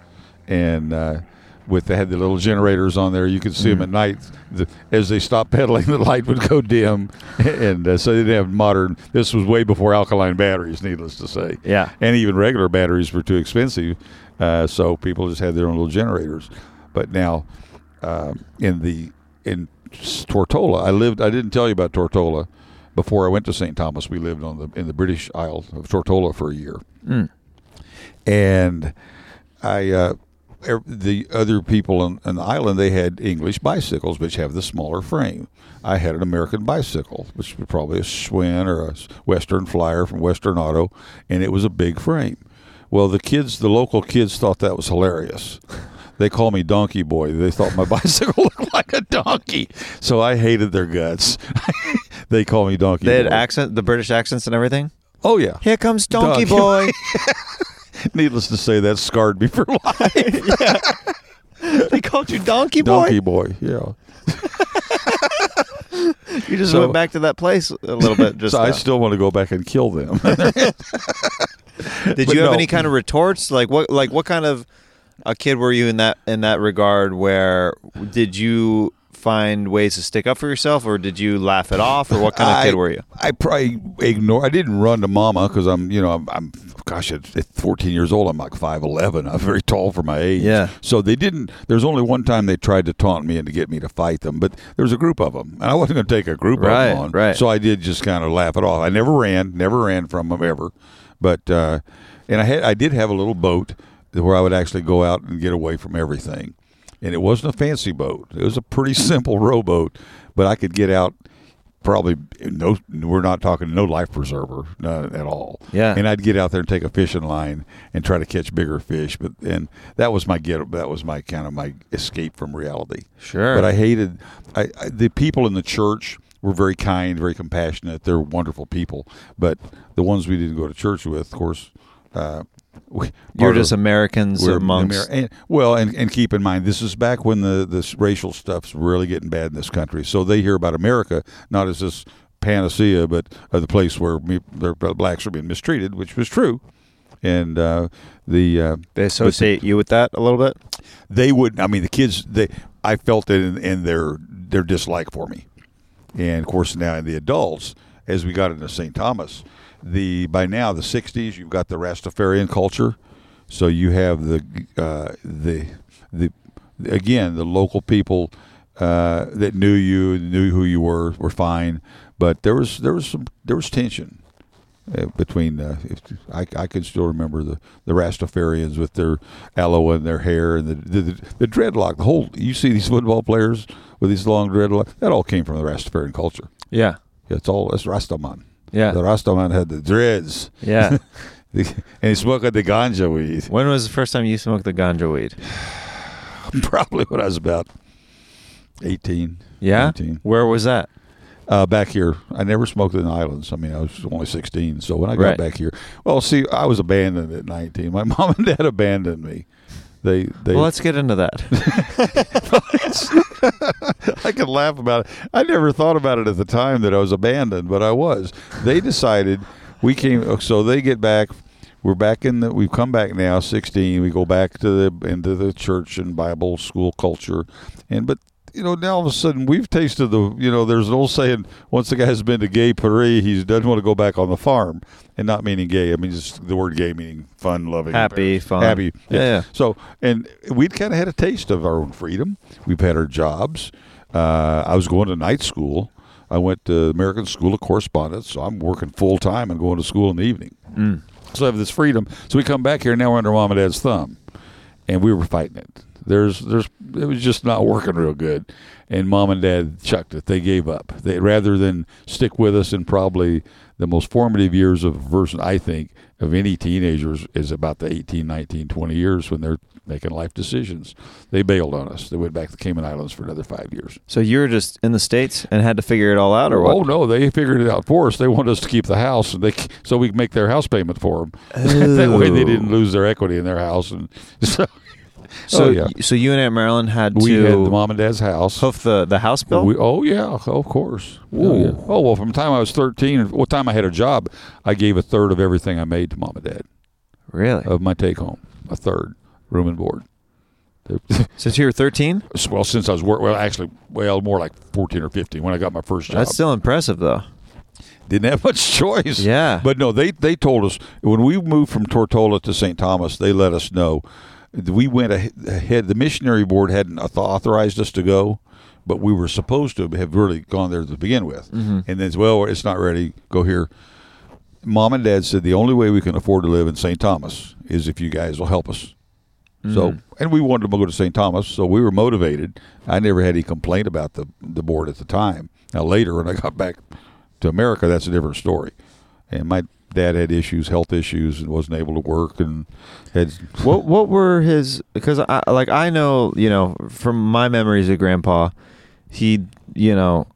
and uh, with they had the little generators on there. You could see them at night. The, as they stopped pedaling, the light would go dim, and uh, so they didn't have modern. This was way before alkaline batteries, needless to say Yeah. and even regular batteries were too expensive, uh, so people just had their own little generators. But now, um, in the in Tortola, I lived. I didn't tell you about Tortola before I went to St. Thomas. We lived on the in the British Isle of Tortola for a year, Mm. and I. Uh, the other people on, on the island they had English bicycles, which have the smaller frame. I had an American bicycle, which was probably a Schwinn or a Western Flyer from Western Auto, and it was a big frame. Well, the kids, the local kids, thought that was hilarious. They call me Donkey Boy. They thought my bicycle looked like a donkey, so I hated their guts. they call me Donkey They had Boy. accent, the British accents and everything. oh yeah. Here comes Donkey, Donkey Boy. Needless to say, that scarred me for life. they called you Donkey Boy. Donkey Boy. Yeah. You just So- went back to that place a little bit. Just so I still want to go back and kill them. Did but you have no. any kind of retorts? Like what? Like what kind of a kid were you in that in that regard? Where did you find ways to stick up for yourself, or did you laugh it off, or what kind of I- kid were you? I probably ignore. I didn't run to mama because I'm, you know, I'm, I'm gosh, at, at 14 years old, I'm like 5'11. I'm very tall for my age. Yeah. So they didn't. There's only one time they tried to taunt me and to get me to fight them, but there was a group of them, and I wasn't going to take a group Right, of them on. right. So I did just kind of laugh it off. I never ran, never ran from them ever, but uh, and I had, I did have a little boat where I would actually go out and get away from everything. And it wasn't a fancy boat. It was a pretty simple rowboat, but I could get out probably no we're not talking no life preserver none at all Yeah. and i'd get out there and take a fishing line and try to catch bigger fish but and that was my get that was my kind of my escape from reality Sure. but i hated I, I the people in the church were very kind very compassionate they're wonderful people but the ones we didn't go to church with of course uh we, You're part of- just Americans we're amongst. Amer- and, well, and, and keep in mind, this is back when the this racial stuff's really getting bad in this country. So they hear about America not as this panacea, but uh, the place where me, their blacks are being mistreated, which was true. And uh, the uh, they associate you with that a little bit. they would. I mean, the kids. They. I felt it in, in their their dislike for me, and of course now in the adults, as we got into St. Thomas, the by now the '60s, you've got the Rastafarian culture, so you have the uh, the the again the local people uh, that knew you, knew who you were, were fine, but there was there was some there was tension, uh, between uh, if, I, I can still remember the, the Rastafarians with their aloe in their hair and the, the the dreadlock. The whole you see these football players with these long dreadlocks. That all came from the Rastafarian culture. Yeah. It's all that's Rastaman. Yeah. The Rastaman had the dreads, Yeah. and he smoked the ganja weed. when was the first time you smoked the ganja weed? Probably when I was about eighteen. Yeah. 19. Where was that? Uh, back here, I never smoked in the islands. I mean, I was only 16. So when I got Right. back here, well, see, I was abandoned at 19. My mom and dad abandoned me. They, they. Well, let's get into that. I can laugh about it. I never thought about it at the time that I was abandoned, but I was. They decided we came. So they get back. We're back in the. We've come back now, 16. We go back to the into the church and Bible school culture, and but. You know, now all of a sudden we've tasted the. You know, there's an old saying: once the guy's been to gay Paris, he doesn't want to go back on the farm, and not meaning gay. I mean, just the word gay meaning fun, loving, Happy, fun. happy. Yeah, yeah. So, and we'd kind of had a taste of our own freedom. We've had our jobs. Uh, I was going to night school. I went to American School of Correspondence, so I'm working full time and going to school in the evening. Mm. So I have this freedom. So we come back here. Now we're under mom and dad's thumb, and we were fighting it. There's, there's, it was just not working real good, and mom and dad chucked it. They gave up. They rather than stick with us in probably the most formative years of a person, I think, of any teenagers is about the 18, 19, 20 years when they're making life decisions. They bailed on us. They went back to the Cayman Islands for another five years. So you were just in the states and had to figure it all out, or what? Oh no, they figured it out for us. They wanted us to keep the house, and they so we could make their house payment for them. that way, they didn't lose their equity in their house, and so So, oh, yeah. so you and Aunt Marilyn had we to had the mom and dad's house. hoof the the house bill. We, oh yeah, of course. Oh, yeah. oh well, from the time I was thirteen, what time I had a job, I gave a third of everything I made to mom and dad really? of my take home, a third room and board. Since you were thirteen, well, since I was work, well, actually, well, more like fourteen or fifteen when I got my first job. that's still impressive, though. Didn't have much choice. Yeah. But no, they they told us when we moved from Tortola to St. Thomas, they let us know. We went ahead. The missionary board hadn't authorized us to go, but we were supposed to have really gone there to begin with. Mm-hmm. And then, well, it's not ready. Go here. Mom and Dad said the only way we can afford to live in St. Thomas is if you guys will help us. So, and we wanted to go to St. Thomas, so we were motivated. I never had any complaint about the the board at the time. Now later, when I got back to America, that's a different story. And my dad had issues, health issues, and wasn't able to work, and had what what were his? Because I like I know you know from my memories of Grandpa, he you know,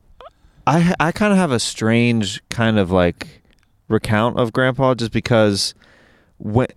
I I kind of have a strange kind of like recount of Grandpa just because when.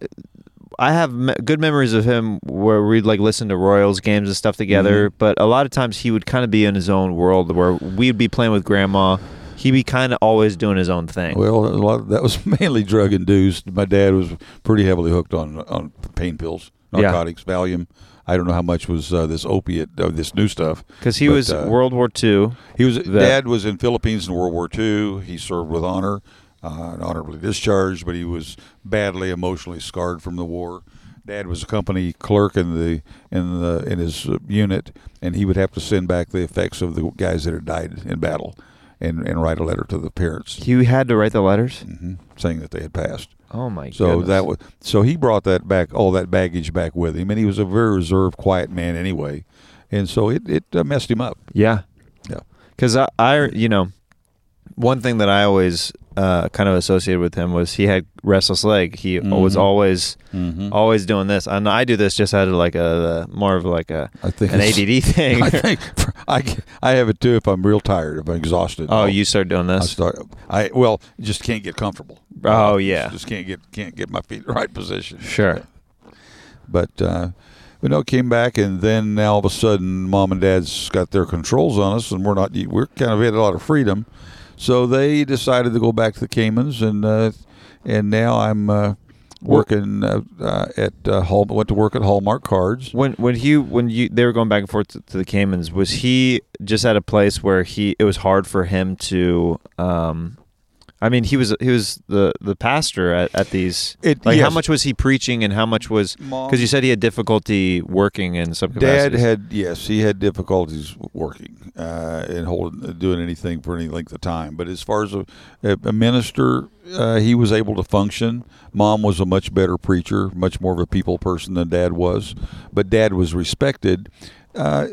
I have me- good memories of him where we'd like listen to Royals games and stuff together, mm-hmm. but a lot of times he would kind of be in his own world where we'd be playing with grandma. He'd be kind of always doing his own thing. well, a lot that was mainly drug induced. My dad was pretty heavily hooked on on pain pills, Yeah. narcotics, Valium. I don't know how much was uh, this opiate, uh, this new stuff. Because he but, was uh, World War II. He was That- dad was in Philippines in World War II. He served with honor, uh, honorably discharged, but he was badly emotionally scarred from the war. Dad was a company clerk in the in the in his uh, unit, and he would have to send back the effects of the guys that had died in battle, and and write a letter to the parents He had to write the letters. hmm saying that they had passed. Oh my So goodness. that was so he brought that back, all that baggage back with him, and he was a very reserved, quiet man anyway, and so it it uh, messed him up. Yeah. Yeah. Because I, I, you know, one thing that I always uh, kind of associated with him was he had restless leg. He was Mhm. always, Mm-hmm. always doing this. And I do this just out of like a, more of like a I think an it's- ADD thing. I think I, I have it too if I'm real tired, if I'm exhausted. oh, I'll- you start doing this. I this. start. I well, just can't get comfortable. Oh, Uh, yeah. just can't get can't get my feet in the right position. Sure. But uh, we know came back, and then now all of a sudden, mom and dad's got their controls on us, and we're not. We're kind of had a lot of freedom, so they decided to go back to the Caymans, and uh, and now I'm uh, working uh, uh, at uh, Hall. Went to work at Hallmark Cards. When when he when you they were going back and forth to, to the Caymans, was he just at a place where he it was hard for him to um I mean, he was he was the the pastor at, at these. It- like, how much was he preaching, and how much was because you said he had difficulty working in some Dad had yes, he had difficulties working uh, and holding doing anything for any length of time. But as far as a, a minister, uh, he was able to function. Mom was a much better preacher, much more of a people person than Dad was. But Dad was respected. Uh,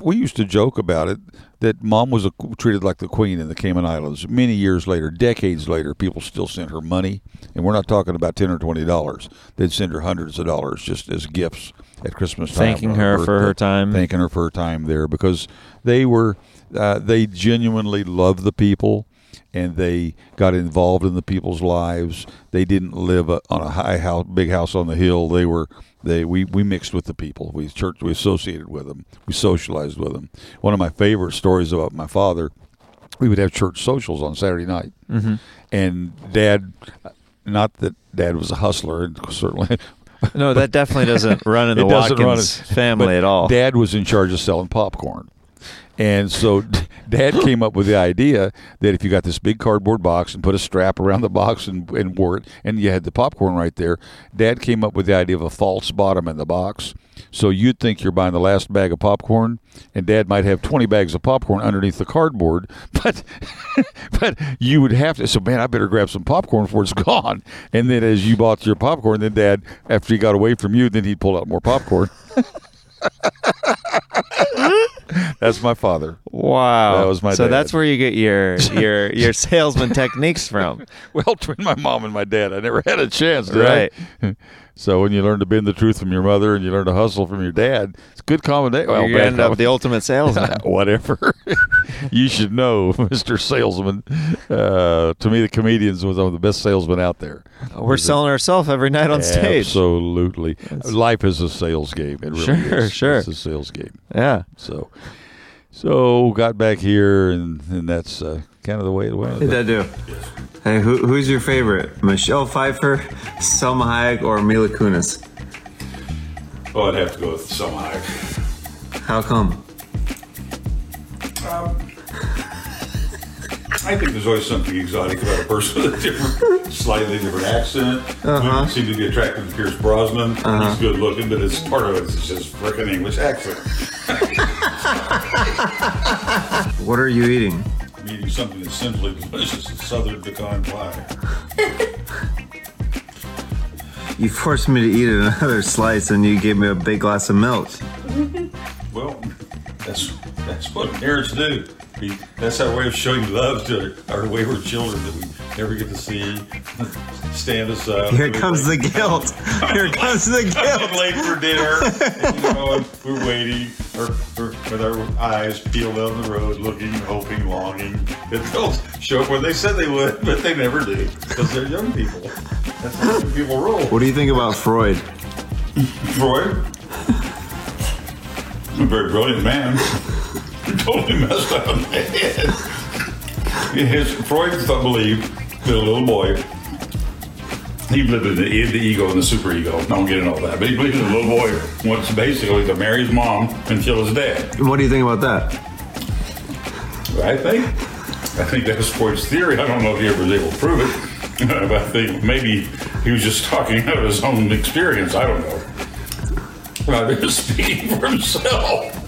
we used to joke about it that Mom was a, treated like the queen in the Cayman Islands. Many years later, decades later, people still sent her money, and we're not talking about ten or twenty dollars. They'd send her hundreds of dollars just as gifts at Christmas time, Thanking on her for her time. thanking her for her time there because they were uh, they genuinely loved the people and they got involved in the people's lives. They didn't live uh on a high house, big house on the hill. They were they we, we mixed with the people. We church we associated with them. We socialized with them. One of my favorite stories about my father. We would have church socials on Saturday night, Mm-hmm. and Dad. Not that Dad was a hustler, certainly No, that definitely doesn't run in the doesn't run Watkins family at all. Dad was in charge of selling popcorn. And so Dad came up with the idea that if you got this big cardboard box and put a strap around the box and, and wore it, and you had the popcorn right there, Dad came up with the idea of a false bottom in the box. So you'd think you're buying the last bag of popcorn, and Dad might have 20 bags of popcorn underneath the cardboard, but but you would have to. So man, I better grab some popcorn before it's gone. And then as you bought your popcorn, then Dad, after he got away from you, then he'd pull out more popcorn. That's my father. wow, That was my So dad. that's where you get your your your salesman techniques from. Well, between my mom and my dad, I never had a chance. Did I? Right. So when you learn to bend the truth from your mother and you learn to hustle from your dad, it's good combination. Well, you end up the ultimate salesman. Whatever. you should know, Mr. Salesman. Uh, to me, the comedians was one of the best salesmen out there. We're selling ourselves every night on stage. Absolutely. Life is a sales game. It really Sure, is. sure. It's a sales game. Yeah. So, so got back here, and, and that's uh, kind of the way it went. Did that do? Hey, who, who's your favorite? Michelle Pfeiffer, Salma Hayek, or Mila Kunis? Oh, I'd have to go with Salma Hayek. How come? I think there's always something exotic about a person with a different, slightly different accent. Uh-huh. Women seem to be attracted to Pierce Brosnan. Uh-huh. He's good looking, but it's part of it. it is just frickin' English accent. What are you eating? I'm eating something that's simply delicious, a southern pecan pie. You forced me to eat another slice and you gave me a big glass of milk. Well, that's that's what parents do. We, that's our way of showing love to our wayward children that we never get to see. Stand us up. Here comes the guilt. Here comes the guilt. late for dinner. and, you know, we're waiting, or, or with our eyes peeled down the road, looking, hoping, longing that they'll show up when they said they would, but they never do because they're young people. That's how young people roll. What do you think about Freud? Freud, a very brilliant man, totally messed up in the head. His Freud believed that a little boy. He believed in the, the ego and the superego. Don't get into all that, but he believed that a little boy wants basically to marry his mom and kill his dad. What do you think about that? I think. I think that was Freud's theory. I don't know if he ever was able to prove it, but I think maybe he was just talking out of his own experience. I don't know. But he speaking for himself.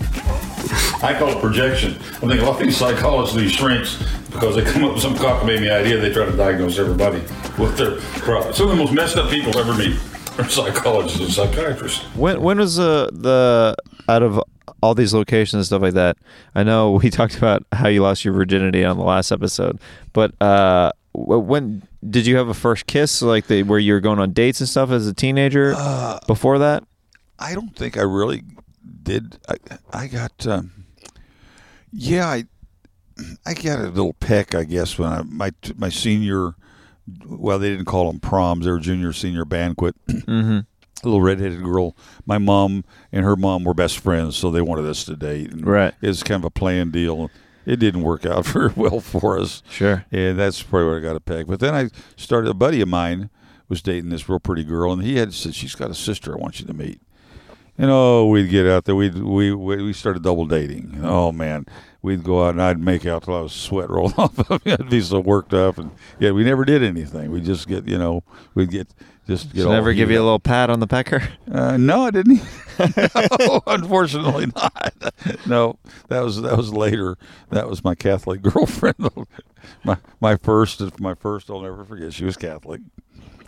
I call it projection. I think a lot of these psychologists, these shrinks, because they come up with some cockamamie idea, they try to diagnose everybody with their problems. Some of the most messed up people ever meet are psychologists and psychiatrists. When when was the the out of all these locations and stuff like that? I know we talked about how you lost your virginity on the last episode, but uh, when did you have a first kiss? Like the, where you were going on dates and stuff as a teenager? before that, I don't think I really did. I, I got, um, yeah, I, I got a little peck, I guess, when I my my senior. Well, they didn't call them proms; they were junior senior banquet. mm-hmm. A little redheaded girl. My mom and her mom were best friends, so they wanted us to date. And Right. It was kind of a planned deal. It didn't work out very well for us. Sure. And that's probably where I got a peck. But then I started. A buddy of mine was dating this real pretty girl, and he had said, "She's got a sister I want you to meet." And oh, we'd get out there. We'd, we we we started double dating. Oh man, we'd go out and I'd make out till I was sweat rolling off of me. I'd be so worked up, and yeah, we never did anything. We just get, you know, we'd get just get. Never give you a little pat on the pecker? Uh, no, I didn't. no, unfortunately not. No, that was that was later. That was my Catholic girlfriend. my my first my first. I'll never forget. She was Catholic.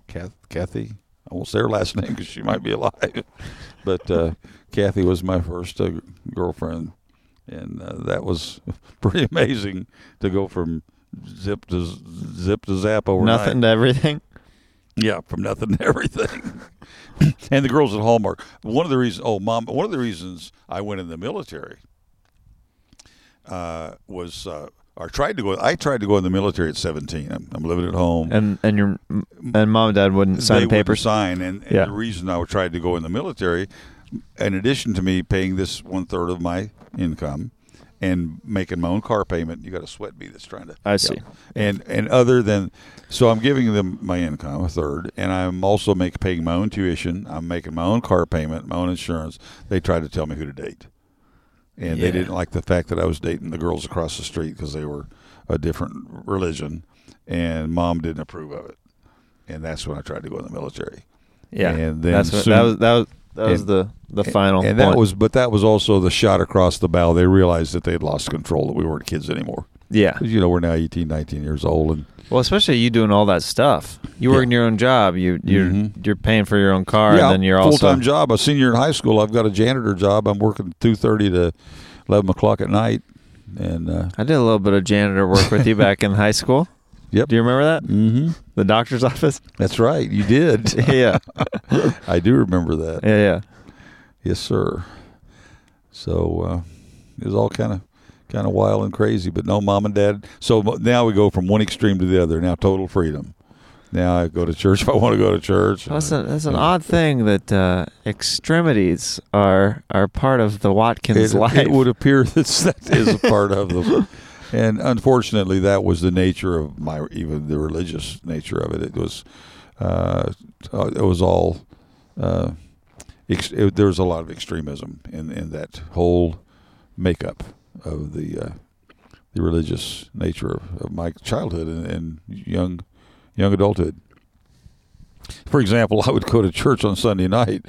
Kath, Kathy. I won't say her last name because she might be alive. But uh, Kathy was my first uh, girlfriend, and uh, that was pretty amazing to go from zip to zip to zap overnight. Nothing to everything. Yeah, from nothing to everything. and the girls at Hallmark. One of the reasons, oh, mom, one of the reasons I went in the military uh, was, uh, or tried to go. I tried to go in the military at 17. I'm, I'm living at home. And and your and mom and dad wouldn't sign they the papers. sign, and, and Yeah. the reason I tried to go in the military, in addition to me paying this one third of my income. And making my own car payment, you got a sweat bee that's trying to. I see. And and other than, so I'm giving them my income a third, and I'm also make paying my own tuition. I'm making my own car payment, my own insurance. They tried to tell me who to date, and they didn't like the fact that I was dating the girls across the street because they were a different religion, and mom didn't approve of it, and that's when I tried to go in the military. Yeah, And then that's what, soon- that was that was that was and- the the final. and that point. was, but that was also the shot across the bow. They realized that they had lost control, that we weren't kids anymore. yeah. you know, we're now 18, 19 years old, and Well, especially you doing all that stuff. You Yeah. work in your own job. You you're Mhm. you're paying for your own car, yeah, and then you're full also time job. A senior in high school. I've got a janitor job. I'm working two thirty to eleven o'clock at night, and uh, I did a little bit of janitor work with you back in high school. Yep. Do you remember that? mm-hmm. The doctor's office. that's right. You did. yeah. I do remember that. Yeah. Yeah. Yes, sir. So uh, it was all kind of kind of wild and crazy, but no mom and dad. So now we go from one extreme to the other. Now total freedom. Now I go to church if I want to go to church. That's, a, that's an Yeah. odd thing that uh, extremities are are part of the Watkins it, life. it would appear that that is a part of them. And unfortunately, that was the nature of my even the religious nature of it. It was uh, uh, it was all uh, ex- it, there was a lot of extremism in in that whole makeup of the uh, the religious nature of, of my childhood and, and young young adulthood. For example, I would go to church on Sunday night,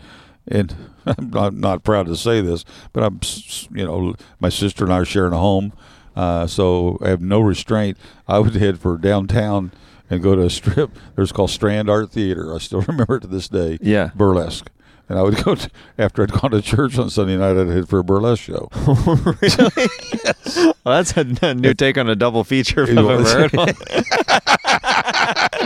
and I'm not, not proud to say this, but I'm, you know, my sister and I are sharing a home, uh, so I have no restraint. I would head for downtown and go to a strip. There's called Strand Art Theater. I still remember it to this day. Yeah. burlesque. And I would go to, after I'd gone to church on Sunday night. I'd head for a burlesque show. really? Well, that's a, a new take on a double feature if I've ever heard one.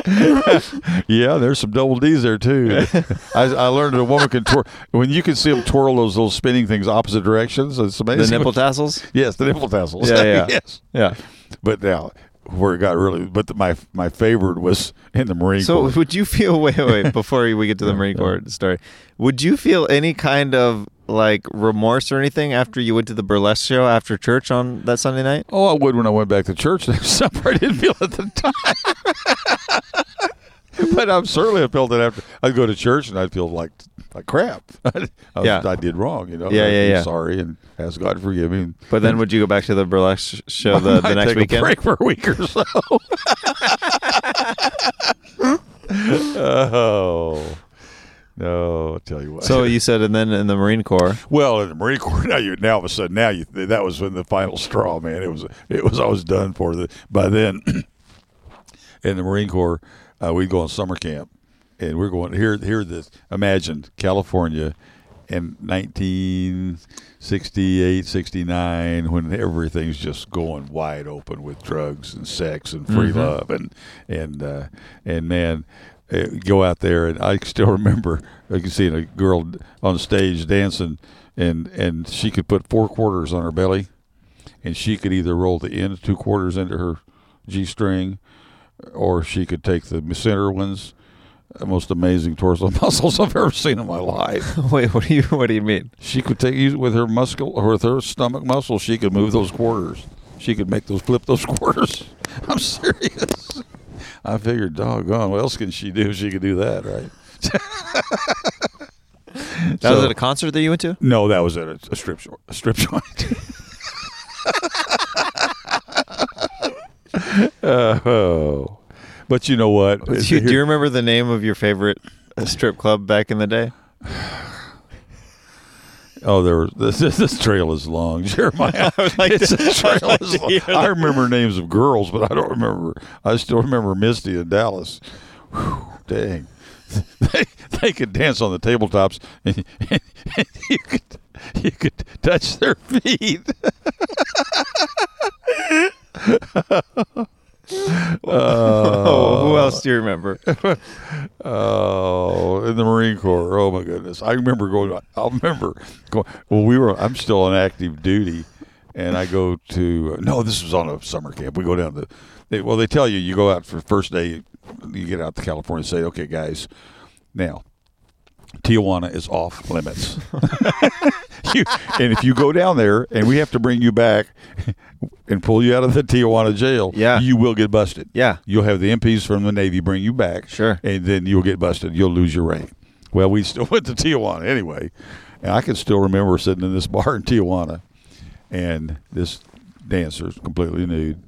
yeah, there's some double D's there too. I, I learned that a woman can twirl when you can see them twirl those little spinning things opposite directions. It's amazing. The nipple tassels. Yes, the nipple tassels. Yeah, yeah. yes. Yeah. But now, where it got really, but the, my my favorite was in the Marine So Corps. would you feel wait wait before we get to the Marine Corps story? Would you feel any kind of like remorse or anything after you went to the burlesque show after church on that Sunday night? Oh, I would when I went back to church next supper. I didn't feel at the time. but I'm certainly I felt it after. I'd go to church and I'd feel like like crap. I, was- Yeah. I did wrong, you know. Yeah, yeah, yeah. Sorry and ask God to forgive me. But then would you go back to the burlesque show the, I the next take weekend? A break for a week or so. oh no! I'll tell you what. So you said, and then in the Marine Corps. Well, in the Marine Corps, now you now all of a sudden now you that was when the final straw, man. It was it was always done for the by then. in the Marine Corps, uh, we'd go on summer camp, and we're going here. Here, this imagine California in 1968, 69, when everything's just going wide open with drugs and sex and free love, and and uh, and man, uh, go out there, and I still remember I can see a girl on stage dancing, and and she could put four quarters on her belly, and she could either roll the end two quarters into her g string, or she could take the center ones. Uh, most amazing torso muscles I've ever seen in my life. Wait, what do you what do you mean? She could take use with her muscle or with her stomach muscle. She could move those quarters. She could make those flip those quarters. I'm serious. I figured, doggone, what else can she do? She could do that, right? That was at a concert that you went to? No, that was at a, a strip. A strip joint. Oh, but you know what? Do you, do you remember the name of your favorite uh, strip club back in the day? Oh, there was this, this, this trail is long, Jeremiah. like it's to- trail like is long. I remember names of girls, but I don't remember. I still remember Misty in Dallas. Whew, dang, they, they could dance on the tabletops, and, and you could you could touch their feet. Oh, who uh, else do you remember? Oh, in the Marine Corps. Oh my goodness! I remember going. I remember going. Well, we were. I'm still on active duty, and I go to. No, this was on a summer camp. We go down to. They, well, they tell you you go out for first day. You get out to California. and Say, okay, guys, now Tijuana is off limits. you, and if you go down there and we have to bring you back and pull you out of the Tijuana jail, Yeah. you will get busted. Yeah. You'll have the MPs from the Navy bring you back. Sure. And then you'll get busted. You'll lose your rank. Well, we still went to Tijuana anyway. And I can still remember sitting in this bar in Tijuana and this dancer, completely nude,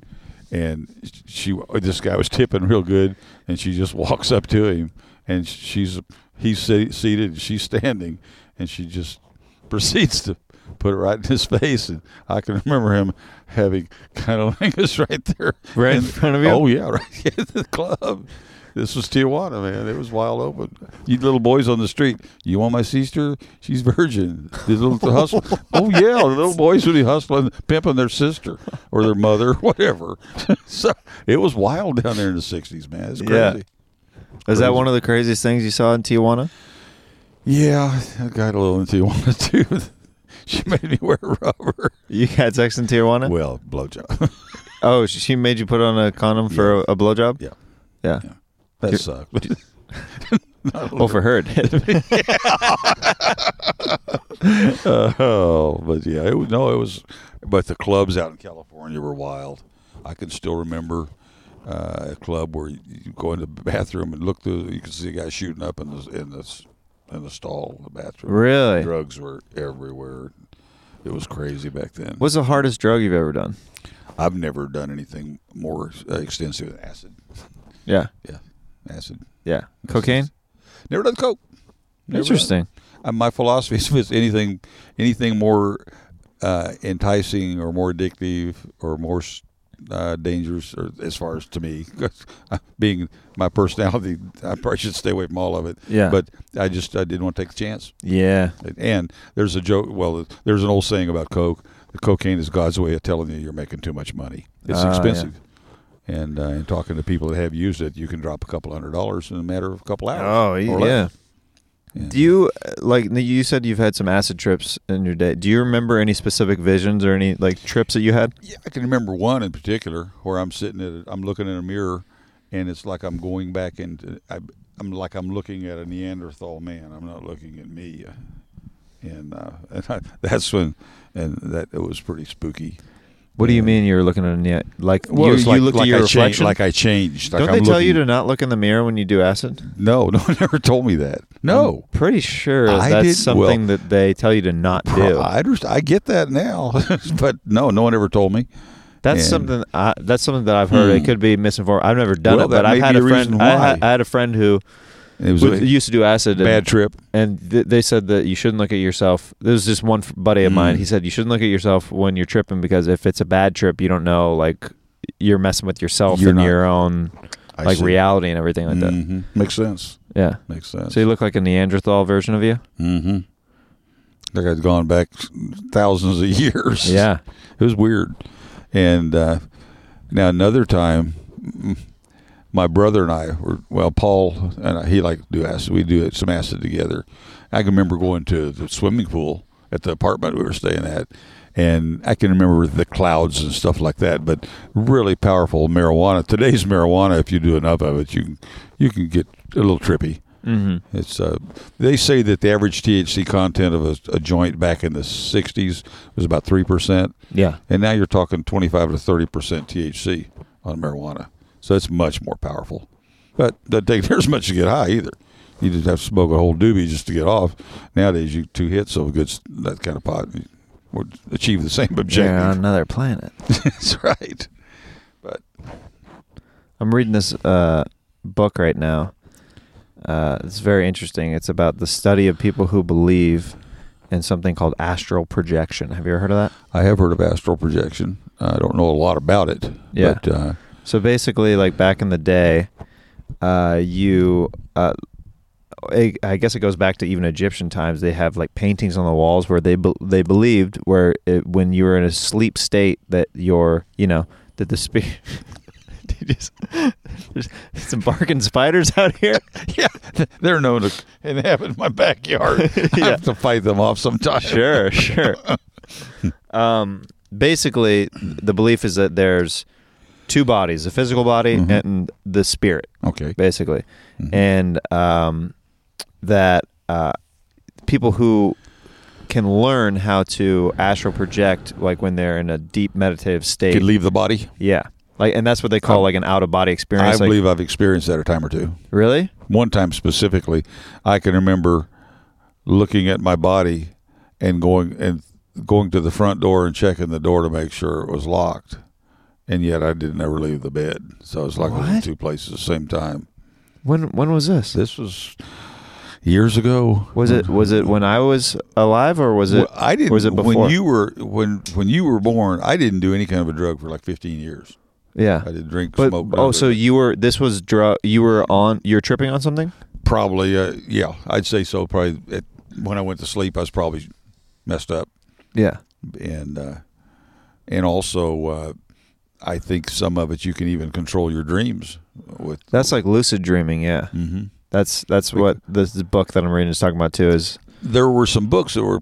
and she this guy was tipping real good, and she just walks up to him, and she's he's seated, and she's standing, and she just proceeds to put it right in his face, and I can remember him having kind of lingus right there, Right in front of you? Oh yeah, right at the club. This was Tijuana, man. It was wild open. You little boys on the street. You want my sister? She's virgin. The little the hustle. Oh yeah, the little boys would be hustling, pimping their sister or their mother, whatever. so it was wild down there in the '60s, man. It's Yeah. crazy. Is that one of the craziest things you saw in Tijuana? Yeah, I got a little into Tijuana too. she made me wear rubber. You had sex in Tijuana? Well, blowjob. Oh, she made you put on a condom for a, a blowjob? Yeah. Yeah. Yeah. that sucked. Well, for her, it did. oh, but yeah, it was no, it was. But the clubs out in California were wild. I can still remember uh, a club where you, go in the bathroom and look through. You can see a guy shooting up in the in the in the stall in the bathroom. Really? drugs were everywhere. It was crazy back then. What's the hardest drug you've ever done? I've never done anything more uh, extensive than acid. Yeah. Yeah, acid. Yeah. Cocaine? Never done coke. Never. Interesting. Uh, my philosophy is if it's anything anything more uh, enticing or more addictive or more uh, dangerous or as far as to me 'cause, uh, being my personality I probably should stay away from all of it Yeah. but I just I didn't want to take the chance Yeah. and there's a joke well there's an old saying about coke the cocaine is God's way of telling you you're making too much money it's yeah. expensive and uh, and talking to people that have used it you can drop a couple hundred dollars in a matter of a couple hours Oh, yeah. less. Yeah. Do you like you said you've had some acid trips in your day? Do you remember any specific visions or any like trips that you had? Yeah, I can remember one in particular where I'm sitting at, a, I'm looking in a mirror, and it's like I'm going back into, I, I'm like I'm looking at a Neanderthal man. I'm not looking at me, and, uh, and I, that's when, and that it was pretty spooky. What do you mean you're looking at a? Like Well, you, you like, look like at your I changed, reflection? like I changed. Like Don't I'm they tell you to not look in the mirror when you do acid? No, no one ever told me that. No, I'm pretty sure I that's something well, that they tell you to not do. I. I get that now, but no, no one ever told me. That's And- something. I, that's something that I've heard. It Hmm. could be misinformed. I've never done Well, it, but I've had a a friend. I. I had a friend who It was a used to do acid. And, bad trip. and th- they said that you shouldn't look at yourself. There was just one buddy of mine. Mm. He said you shouldn't look at yourself when you're tripping because if it's a bad trip, you don't know like you're messing with yourself You're and not- your own I like see. reality and everything like that. Mhm. Makes sense. Yeah. Makes sense. So you look like a Neanderthal version of you. Mm-hmm. Like I'd gone back thousands of years. Yeah. it was weird. And uh, now another time, mm, my brother and I were well, Paul and I, he liked to do acid. We do some acid together. I can remember going to the swimming pool at the apartment we were staying at, and I can remember the clouds and stuff like that. But really powerful marijuana. Today's marijuana, if you do enough of it, you can you can get a little trippy. Mm-hmm. It's uh, they say that the average THC content of a, a joint back in the '60s was about three percent, Yeah. and now you're talking 25 to 30 percent THC on marijuana. So it's much more powerful. But that take as much to get high either. You just have to smoke a whole doobie just to get off. Nowadays, you two hits of good that kind of pot would achieve the same objective. You're on another planet. That's right. But I'm reading this uh, book right now. Uh, it's very interesting. It's about the study of people who believe in something called astral projection. Have you ever heard of that? I have heard of astral projection. I don't know a lot about it. Yeah. But, uh, So basically, like back in the day, uh, you, uh, I I guess it goes back to even Egyptian times. They have like paintings on the walls where they be- they believed where it, when you were in a sleep state that your, you know, that the spirit. just, there's some barking spiders out here. yeah, they're known to inhabit my backyard. I Yeah. have to fight them off sometimes. Sure, sure. um, basically, the belief is that there's two bodies: the physical body Mhm. and the spirit. Okay. basically, Mhm. and um, that uh, people who can learn how to astral project, like when they're in a deep meditative state. Could leave the body. Yeah, like, and that's what they call like an out of body I experience. like- believe I've experienced that a time or two. Really? One time specifically, I can remember looking at my body and going and going to the front door and checking the door to make sure it was locked. And yet I didn't ever leave the bed. So it's like I was in What? two places at the same time. When when was this? This was years ago. Was it was it when I was alive or was it? Well, I didn't. was it before? when you were when when you were born? I didn't do any kind of a drug for like fifteen years. yeah. I didn't drink, But smoke. oh, so it. you were this was drug. You were on. You're tripping on something. probably uh, yeah, I'd say so. Probably at, when I went to sleep, I was probably messed up, Yeah. and uh, and also uh, I think some of it you can even control your dreams with. That's like lucid dreaming. Yeah. hmm That's that's what this book that I'm reading is talking about too. Is There were some books that were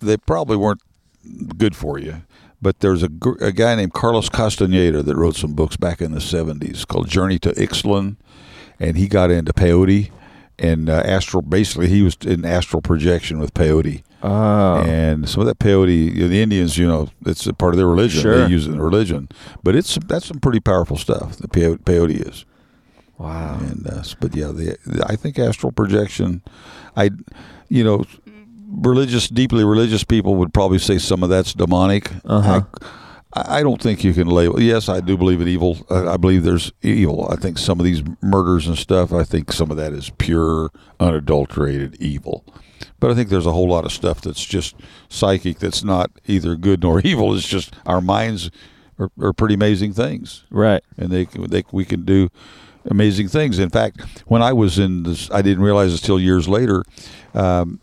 they probably weren't good for you. But there's a, a guy named Carlos Castaneda that wrote some books back in the 70s called Journey to Ixtlan, and he got into peyote and uh, astral. Basically, he was in astral projection with peyote, oh and some of that peyote. You know, the Indians, you know, it's a part of their religion. Sure. They use it in religion, but it's that's some pretty powerful stuff. The peyote, peyote is. wow. And uh, but yeah, the, I think astral projection, I, you know, religious, deeply religious people would probably say some of that's demonic. Uh-huh. I, I don't think you can label. Yes, I do believe in evil. I, I believe there's evil. I think some of these murders and stuff. I think some of that is pure, unadulterated evil. But I think there's a whole lot of stuff that's just psychic. That's not either good nor evil. It's just our minds are, are pretty amazing things Right. and they they we can do amazing things. In fact, when I was in this, I didn't realize this till years later. Um,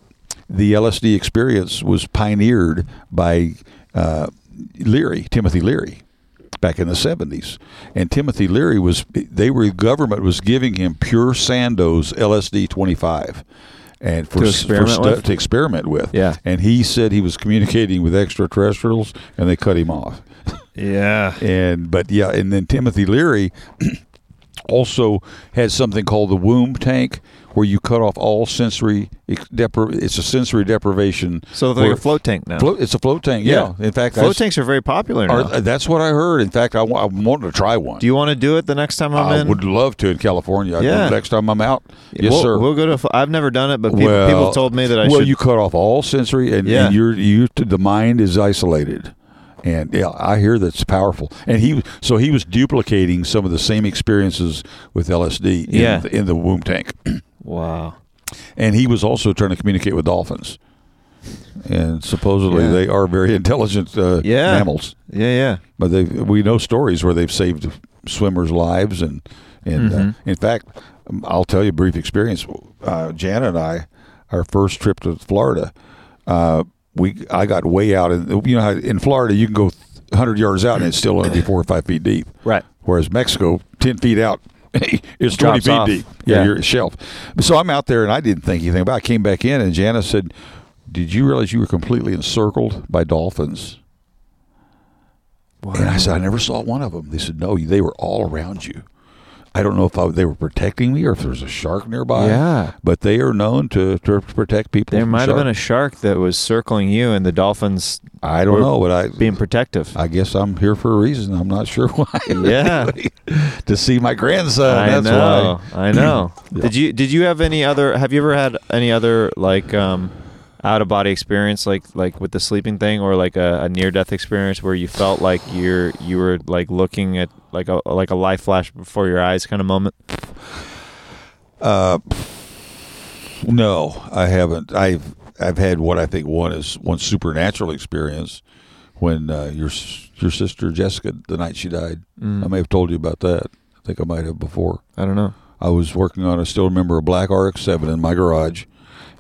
the LSD experience was pioneered by uh, Leary, Timothy Leary, back in the seventies, and Timothy Leary was they were government was giving him pure Sandoz LSD twenty five. And for, To s- for stu- to experiment with, Yeah. And he said he was communicating with extraterrestrials, and they cut him off Yeah. and but yeah, and then Timothy Leary also had something called the womb tank, where you cut off all sensory depri- It's a sensory deprivation. So like a float tank now. Float, it's a float tank. Yeah. In fact, float tanks are very popular now. are, that's what I heard. In fact, I, I wanted to try one. Do you want to do it the next time I'm I in? I would love to in California. Yeah. Next time I'm out. Yes, we'll, sir. We'll go to. I've never done it, but people, well, people told me that I well, should. you cut off all sensory, and, Yeah. and you're you the mind is isolated, and yeah, I hear that's powerful. And he so he was duplicating some of the same experiences with LSD in, Yeah. the, in the womb tank, wow. and he was also trying to communicate with dolphins, and supposedly Yeah. they are very intelligent uh, Yeah. mammals. Yeah. Yeah. But they we know stories where they've saved swimmers' lives, and and uh, Mhm. in fact, um, I'll tell you a brief experience. Uh, Jana and I, our first trip to Florida, uh, we I got way out, and you know in Florida you can go 100 yards out and it's still only four or five feet deep, Right. whereas Mexico 10 feet out. It's 20 Drops feet off. deep. Yeah, Yeah. you're a shelf. So I'm out there and I didn't think anything about it. I came back in and Janice said, Did you realize you were completely encircled by dolphins? And I said, I never saw one of them. They said, no, they were all around you. I don't know if I, they were protecting me or if there was a shark nearby. Yeah. But they are known to, to protect people. There might have been a shark that was circling you, and the dolphins I don't know, but I being protective. I guess I'm here for a reason. I'm not sure why. Yeah. to see my grandson. I that's know. why. I know. Yeah. Did you Did you have any other? Have you ever had any other like um, out of body experience, like like with the sleeping thing, or like a, a near death experience where you felt like you're you were like looking at like a like a life flash before your eyes kind of moment? Uh, no, I haven't. I've I've had what I think one is one supernatural experience when uh, your your sister Jessica, the night she died. Mm. I may have told you about that. I think I might have before. I don't know. I was working on. I still remember a black RX-7 in my garage,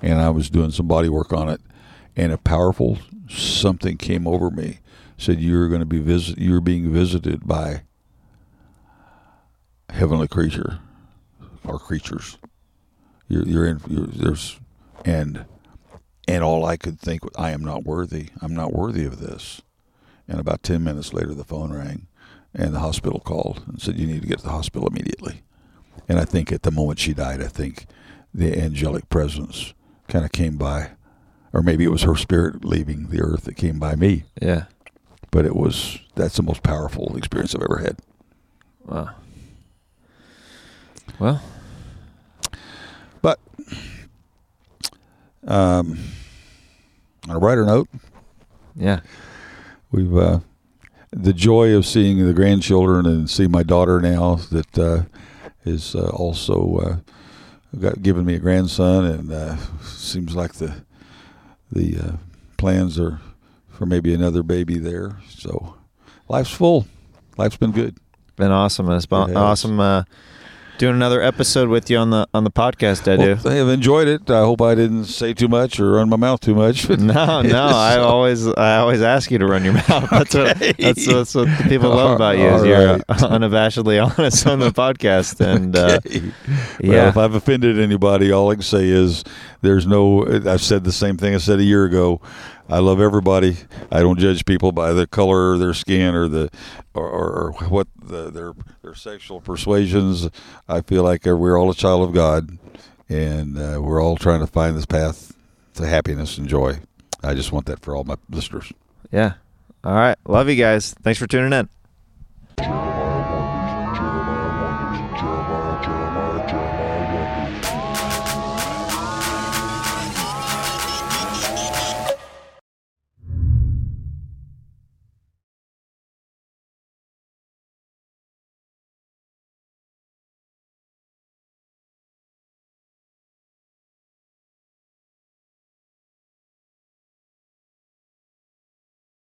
and I was doing some body work on it, and a powerful something came over me. Said you were going to be visit. You were being visited by heavenly creature or creatures. You're, you're in. You're, there's and and all I could think, I am not worthy. I'm not worthy of this. And about ten minutes later, the phone rang, and the hospital called and said you need to get to the hospital immediately. And I think at the moment she died, I think the angelic presence kind of came by, or maybe it was her spirit leaving the earth that came by me. Yeah. But it was that's the most powerful experience I've ever had. Wow. Well, But um, on a brighter note, yeah. we've uh, the joy of seeing the grandchildren and see my daughter now that uh, is uh, also uh, got given me a grandson, and uh, seems like the the uh, plans are for maybe another baby there. So life's full. Life's been good. Been awesome. It's been It awesome uh, doing another episode with you on the on the podcast, I do. I have enjoyed it. I hope I didn't say too much or run my mouth too much. No, no. I always, I always ask you to run your mouth. That's what, that's, that's what the people love about you. Is All you're unabashedly honest on the podcast, and uh, Okay. Well, yeah, if I've offended anybody, all I can say is there's no. I've said the same thing I said a year ago. I love everybody. I don't judge people by the color of their skin or the or, or, what the, their their sexual persuasions. I feel like we're all a child of God, and uh, we're all trying to find this path to happiness and joy. I just want that for all my listeners. yeah. All right, love you guys. Thanks for tuning in.